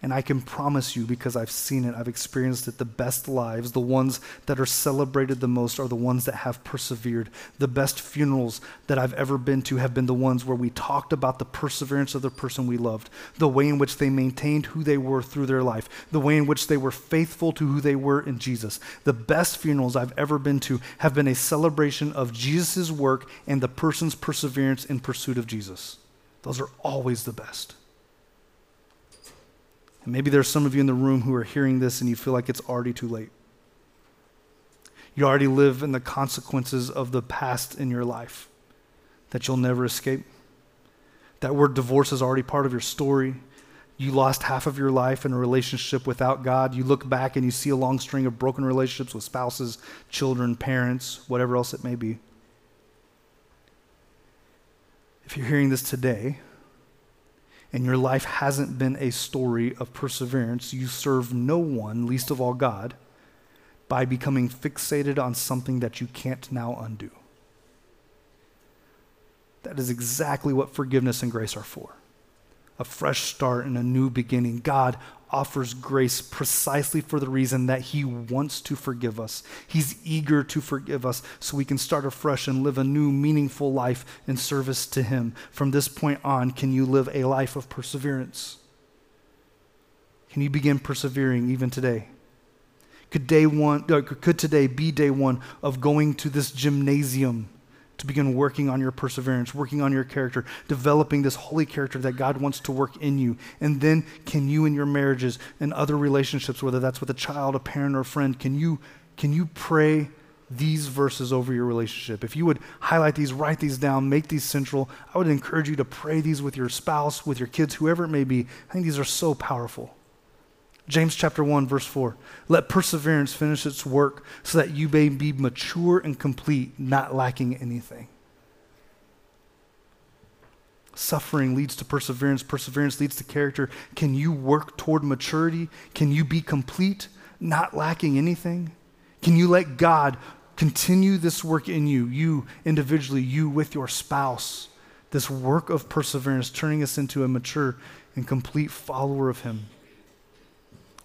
And I can promise you, because I've seen it, I've experienced it, the best lives, the ones that are celebrated the most, are the ones that have persevered. The best funerals that I've ever been to have been the ones where we talked about the perseverance of the person we loved, the way in which they maintained who they were through their life, the way in which they were faithful to who they were in Jesus. The best funerals I've ever been to have been a celebration of Jesus' work and the person's perseverance in pursuit of Jesus. Those are always the best. And maybe there's some of you in the room who are hearing this and you feel like it's already too late. You already live in the consequences of the past in your life that you'll never escape. That word divorce is already part of your story. You lost half of your life in a relationship without God. You look back and you see a long string of broken relationships with spouses, children, parents, whatever else it may be. If you're hearing this today, and your life hasn't been a story of perseverance, you serve no one, least of all God, by becoming fixated on something that you can't now undo. That is exactly what forgiveness and grace are for a fresh start and a new beginning. God offers grace precisely for the reason that He wants to forgive us. He's eager to forgive us so we can start afresh and live a new, meaningful life in service to Him. From this point on, can you live a life of perseverance? Can you begin persevering even today? Could day one, uh, could today be day one of going to this gymnasium to begin working on your perseverance, working on your character, developing this holy character that God wants to work in you. And then can you in your marriages and other relationships, whether that's with a child, a parent, or a friend, can you can you pray these verses over your relationship? If you would highlight these, write these down, make these central, I would encourage you to pray these with your spouse, with your kids, whoever it may be. I think these are so powerful. James chapter 1 verse 4. Let perseverance finish its work so that you may be mature and complete, not lacking anything. Suffering leads to perseverance, perseverance leads to character. Can you work toward maturity? Can you be complete, not lacking anything? Can you let God continue this work in you, you individually, you with your spouse? This work of perseverance, turning us into a mature and complete follower of Him.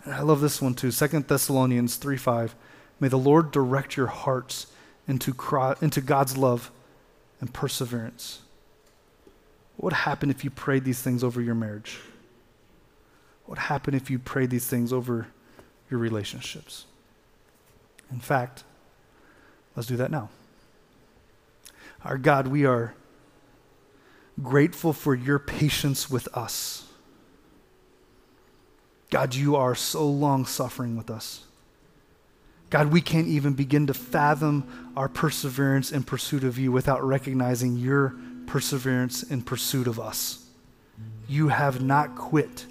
I love this one too. Second Thessalonians 3 5. May the Lord direct your hearts into, into God's love and perseverance. What would happen if you prayed these things over your marriage? What would happen if you prayed these things over your relationships? In fact, let's do that now. Our God, we are grateful for your patience with us. God, you are so long suffering with us. God, we can't even begin to fathom our perseverance in pursuit of you without recognizing your perseverance in pursuit of us. You have not quit.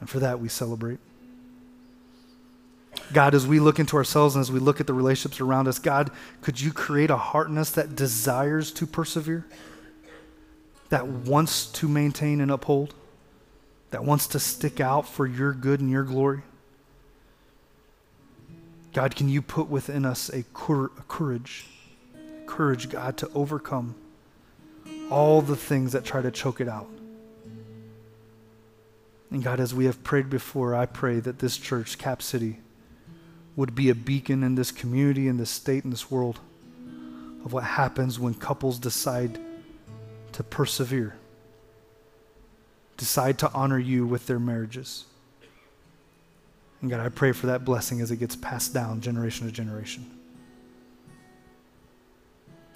And for that, we celebrate. God, as we look into ourselves and as we look at the relationships around us, God, could you create a heart in us that desires to persevere, that wants to maintain and uphold? That wants to stick out for your good and your glory? God, can you put within us a, a courage, courage, God, to overcome all the things that try to choke it out? And God, as we have prayed before, I pray that this church, Cap City, would be a beacon in this community, in this state, in this world of what happens when couples decide to persevere decide to honor you with their marriages. And God, I pray for that blessing as it gets passed down generation to generation.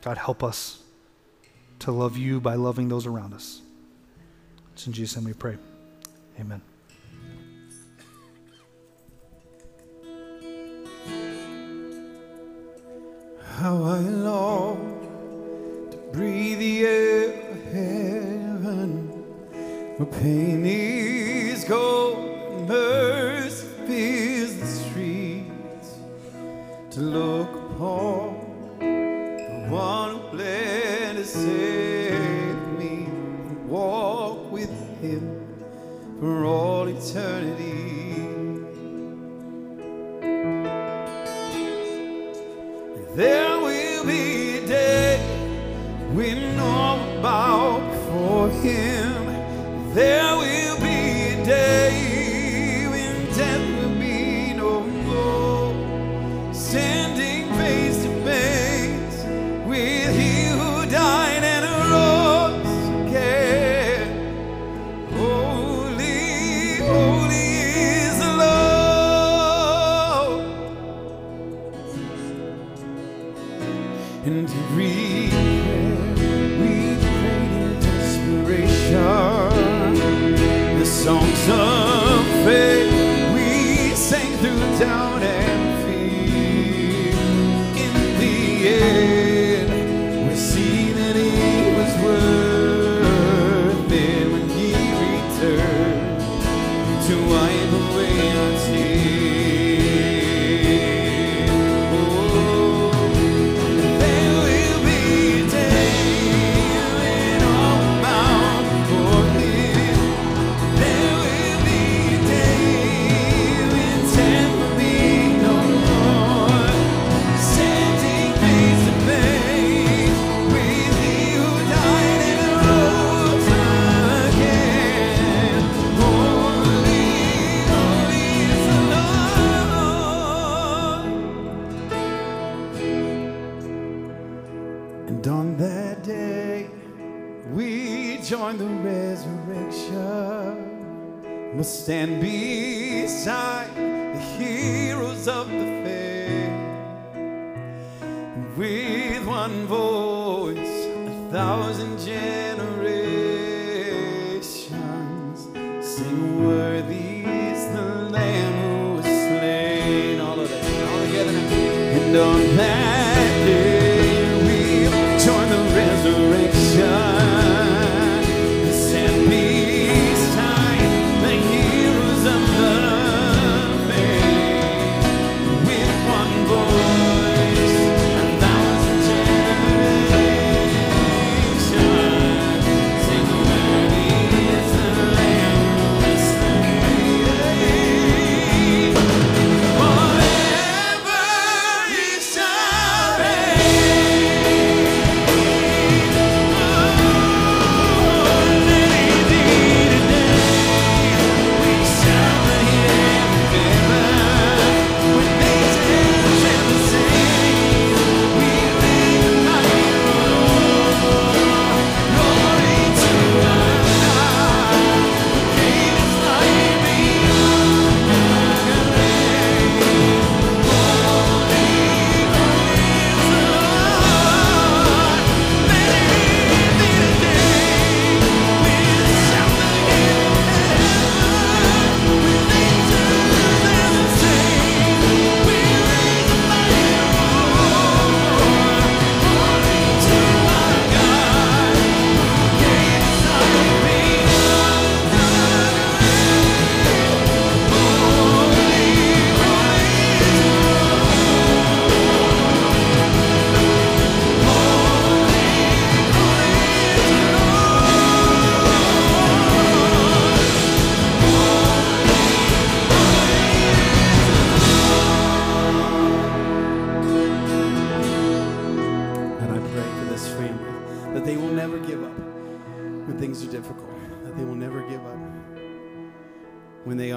God, help us to love you by loving those around us. It's in Jesus' name we pray. Amen. How I long to breathe the air where pain is gone, mercy fills the streets. To look day, we join the resurrection. We'll stand beside the heroes of the faith. With one voice, a thousand generations sing worthy the Lamb who was slain. All of that, all together. And on that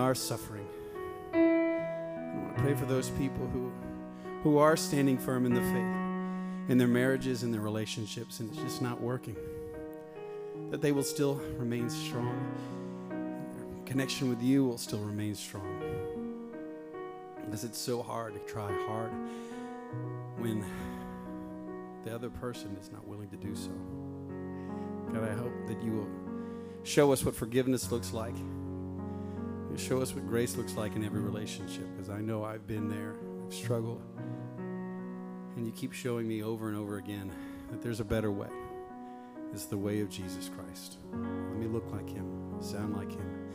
are suffering. I want to pray for those people who, who are standing firm in the faith, in their marriages and their relationships, and it's just not working. That they will still remain strong. Their connection with you will still remain strong. Because it's so hard to try hard when the other person is not willing to do so. God, I hope that you will show us what forgiveness looks like. Show us what grace looks like in every relationship, because I know I've been there, I've struggled. And you keep showing me over and over again that there's a better way. It's the way of Jesus Christ. Let me look like him, sound like him,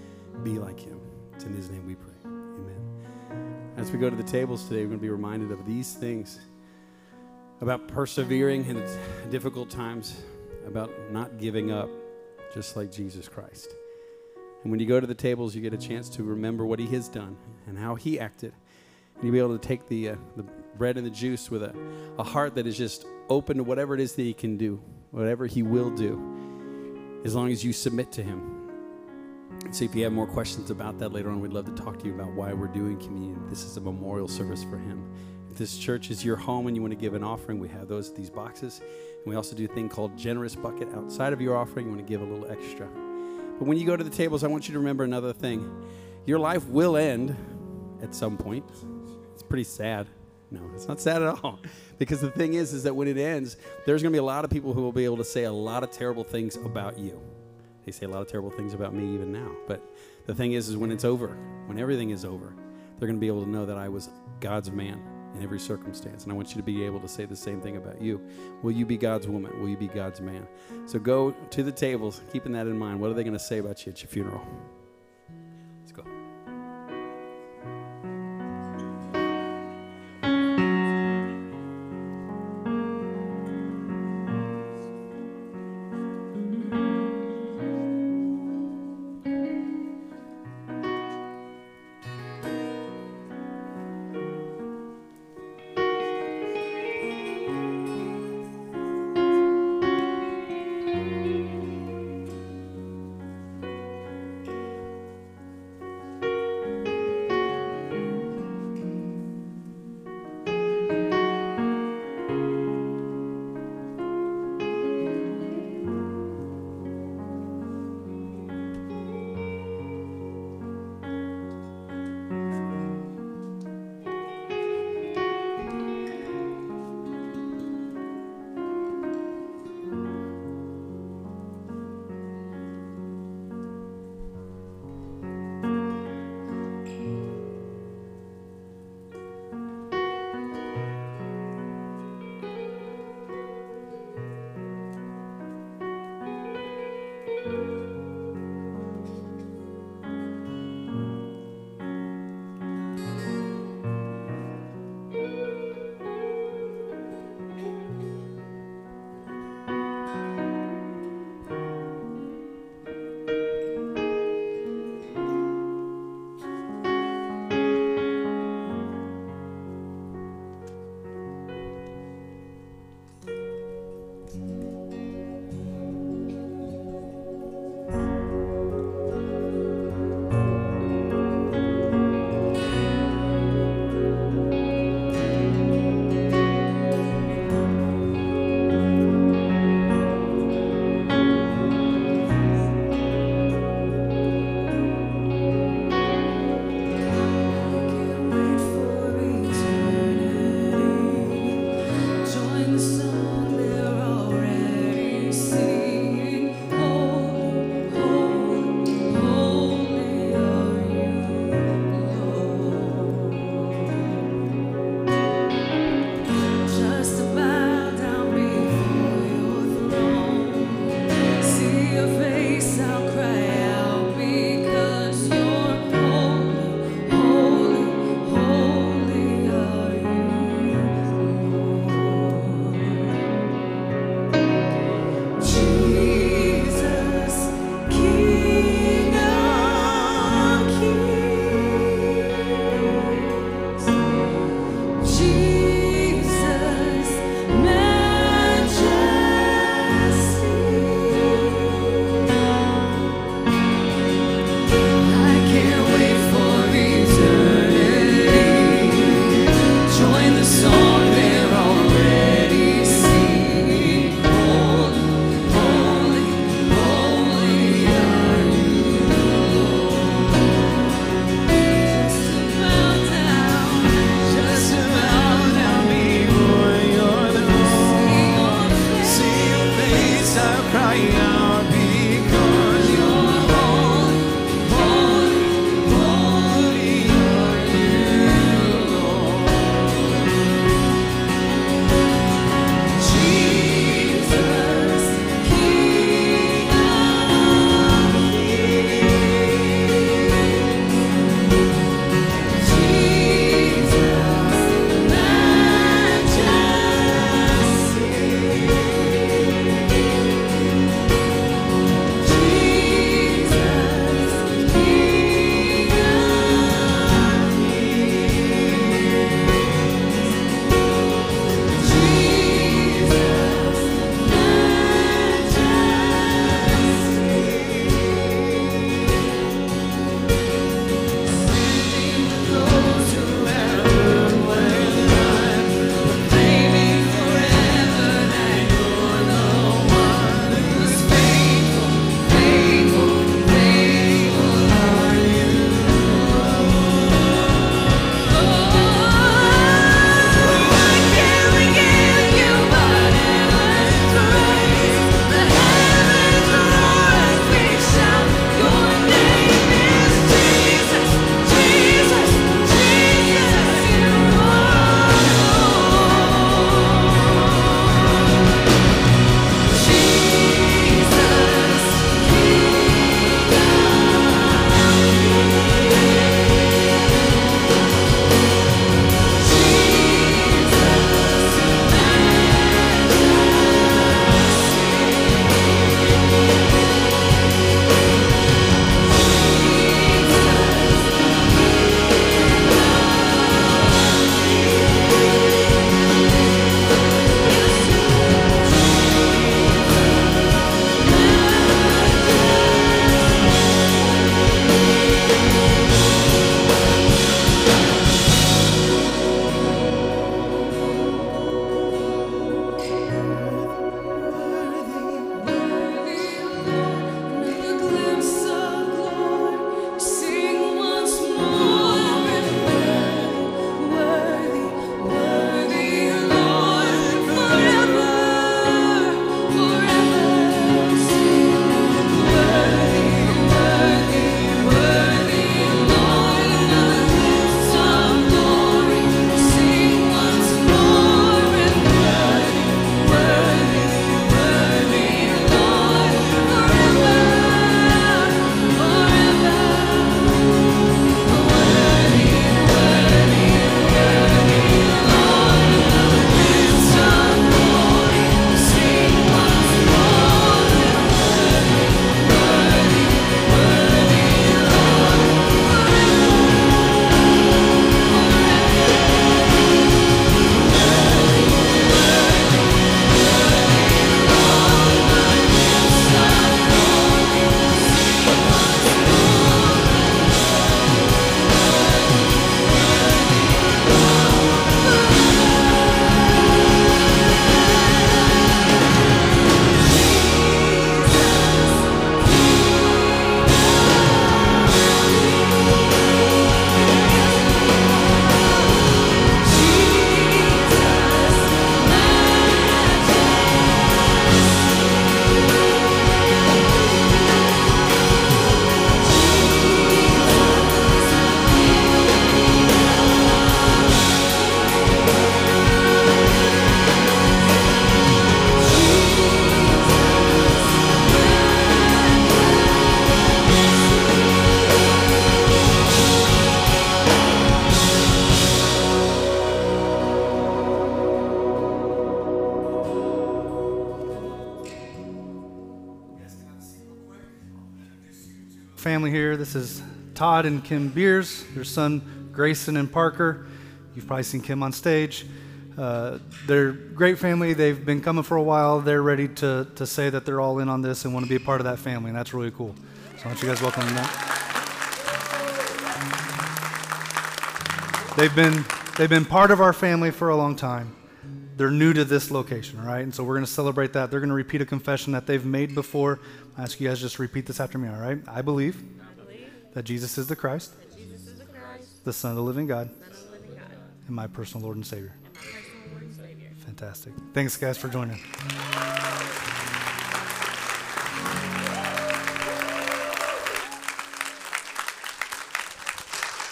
be like him. It's in his name we pray. Amen. As we go to the tables today, we're going to be reminded of these things about persevering in difficult times, about not giving up, just like Jesus Christ. And when you go to the tables, you get a chance to remember what He has done and how He acted. And you'll be able to take the, uh, the bread and the juice with a, a heart that is just open to whatever it is that He can do, whatever He will do, as long as you submit to Him. So if you have more questions about that later on, we'd love to talk to you about why we're doing communion. This is a memorial service for Him. If this church is your home and you want to give an offering, we have those these boxes. And we also do a thing called generous bucket outside of your offering. You want to give a little extra. But when you go to the tables, I want you to remember another thing. Your life will end at some point. It's pretty sad. No, it's not sad at all. *laughs* Because the thing is, is that when it ends, there's going to be a lot of people who will be able to say a lot of terrible things about you. They say a lot of terrible things about me even now. But the thing is, is when it's over, when everything is over, they're going to be able to know that I was God's man in every circumstance. And I want you to be able to say the same thing about you. Will you be God's woman? Will you be God's man? So go to the tables, keeping that in mind. What are they going to say about you at your funeral? Todd and Kim Beers, their son Grayson and Parker. You've probably seen Kim on stage. Uh, they're great family. They've been coming for a while. They're ready to, to say that they're all in on this and want to be a part of that family, and that's really cool. So, why don't you guys welcome them? They've been, they've been part of our family for a long time. They're new to this location, all right? And so we're going to celebrate that. They're going to repeat a confession that they've made before. I ask you guys just repeat this after me, all right? I believe, that Jesus is the Christ, the Son of the living God, and my personal Lord and Savior. Fantastic. Thanks, guys, for joining.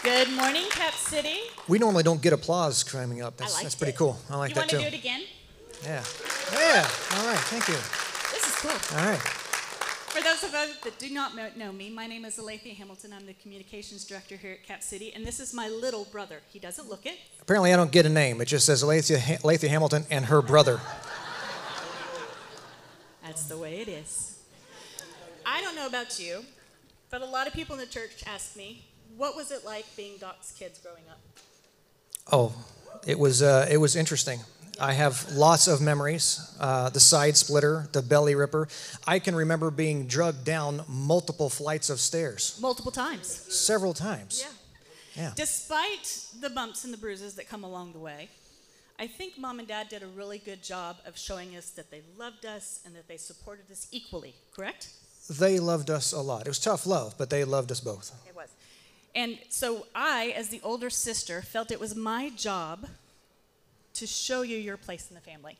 Good morning, Cap City. We normally don't get applause coming up. That's, I that's pretty it. cool. I like you that too. You want to do it again? Yeah. Yeah. All right. Thank you. This is cool. All right. For those of us that do not know me, my name is Alethea Hamilton. I'm the communications director here at Cap City, and this is my little brother. He doesn't look it. Apparently, I don't get a name. It just says Alethea, Alethea Hamilton and her brother. That's the way it is. I don't know about you, but a lot of people in the church ask me, what was it like being Doc's kids growing up? Oh, it was uh, it was interesting. I have lots of memories. Uh, the side splitter, the belly ripper. I can remember being drugged down multiple flights of stairs, Multiple times. several times. Yeah. Yeah. Despite the bumps and the bruises that come along the way, I think mom and dad did a really good job of showing us that they loved us and that they supported us equally, correct? They loved us a lot. It was tough love, but they loved us both. It was. And so I, as the older sister, felt it was my job to show you your place in the family.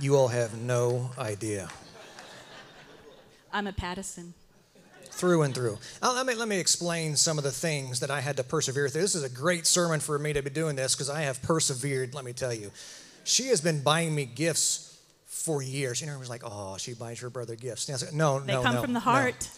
You all have no idea. I'm a Pattison. through and through. Uh, let, me, let me explain some of the things that I had to persevere through. This is a great sermon for me to be doing this because I have persevered, let me tell you. She has been buying me gifts for years. You know, was like, oh, she buys her brother gifts. And I was like, no, They no, come from the no. heart.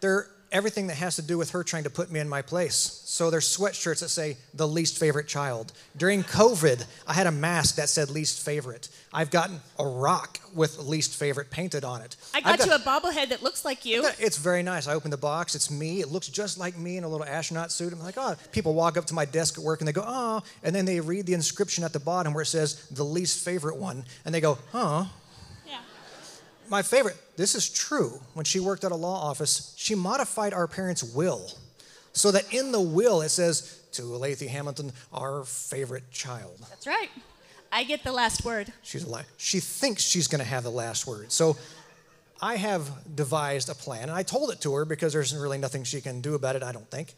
They're everything that has to do with her trying to put me in my place. So there's sweatshirts that say the least favorite child. During COVID, I had a mask that said least favorite. I've gotten a rock with least favorite painted on it. I I've got you a bobblehead that looks like you. it's very nice. I open the box. It's me. It looks just like me in a little astronaut suit. I'm like, oh. People walk up to my desk at work and they go, oh. And then they read the inscription at the bottom where it says the least favorite one. And they go, huh. My favorite, this is true. When she worked at a law office, she modified our parents' will so that in the will it says, to Alethea Hamilton, our favorite child. That's right. I get the last word. She's alive. She thinks she's going to have the last word. So I have devised a plan, and I told it to her because there's really nothing she can do about it, I don't think.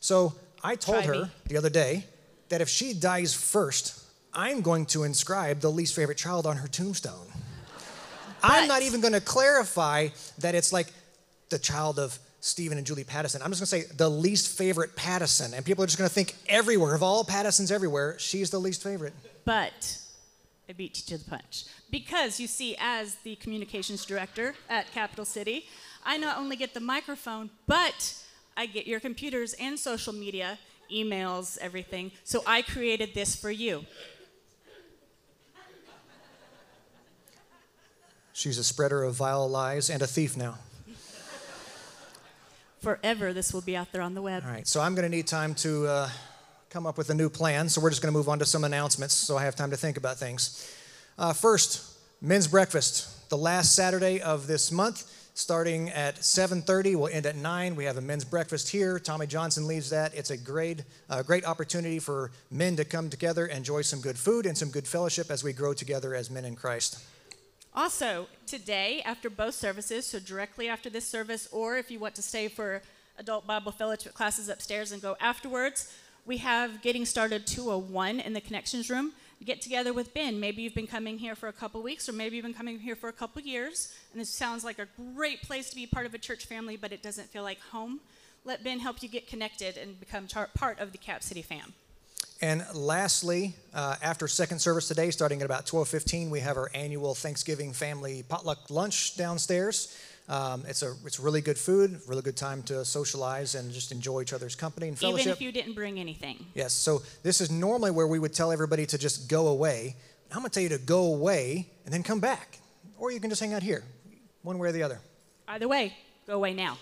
So I told Try her me. the other day that if she dies first, I'm going to inscribe the least favorite child on her tombstone. I'm not even going to clarify that it's like the child of Stephen and Julie Pattison. I'm just going to say the least favorite Pattison, and people are just going to think everywhere of all Pattisons everywhere, she's the least favorite. But I beat you to the punch. Because you see, as the communications director at Capital City, I not only get the microphone, but I get your computers and social media, emails, everything. So I created this for you. She's a spreader of vile lies and a thief now. Forever, this will be out there on the web. All right, so I'm going to need time to uh, come up with a new plan. So we're just going to move on to some announcements so I have time to think about things. Uh, first, men's breakfast. The last Saturday of this month, starting at 7:30, we'll end at 9. We have a men's breakfast here. Tommy Johnson leads that. It's a great, uh, great opportunity for men to come together, enjoy some good food and some good fellowship as we grow together as men in Christ. Also, today, after both services, so directly after this service, or if you want to stay for adult Bible fellowship classes upstairs and go afterwards, we have Getting Started 201 in the Connections Room. Get together with Ben. Maybe you've been coming here for a couple weeks, or maybe you've been coming here for a couple years, and this sounds like a great place to be part of a church family, but it doesn't feel like home. Let Ben help you get connected and become part of the Cap City fam. And lastly, uh, after second service today, starting at about 12:15, we have our annual Thanksgiving family potluck lunch downstairs. Um, it's a it's really good food, really good time to socialize and just enjoy each other's company and fellowship. Even if you didn't bring anything. yes. So this is normally where we would tell everybody to just go away. I'm going to tell you to go away and then come back, or you can just hang out here, one way or the other. Either way, go away now.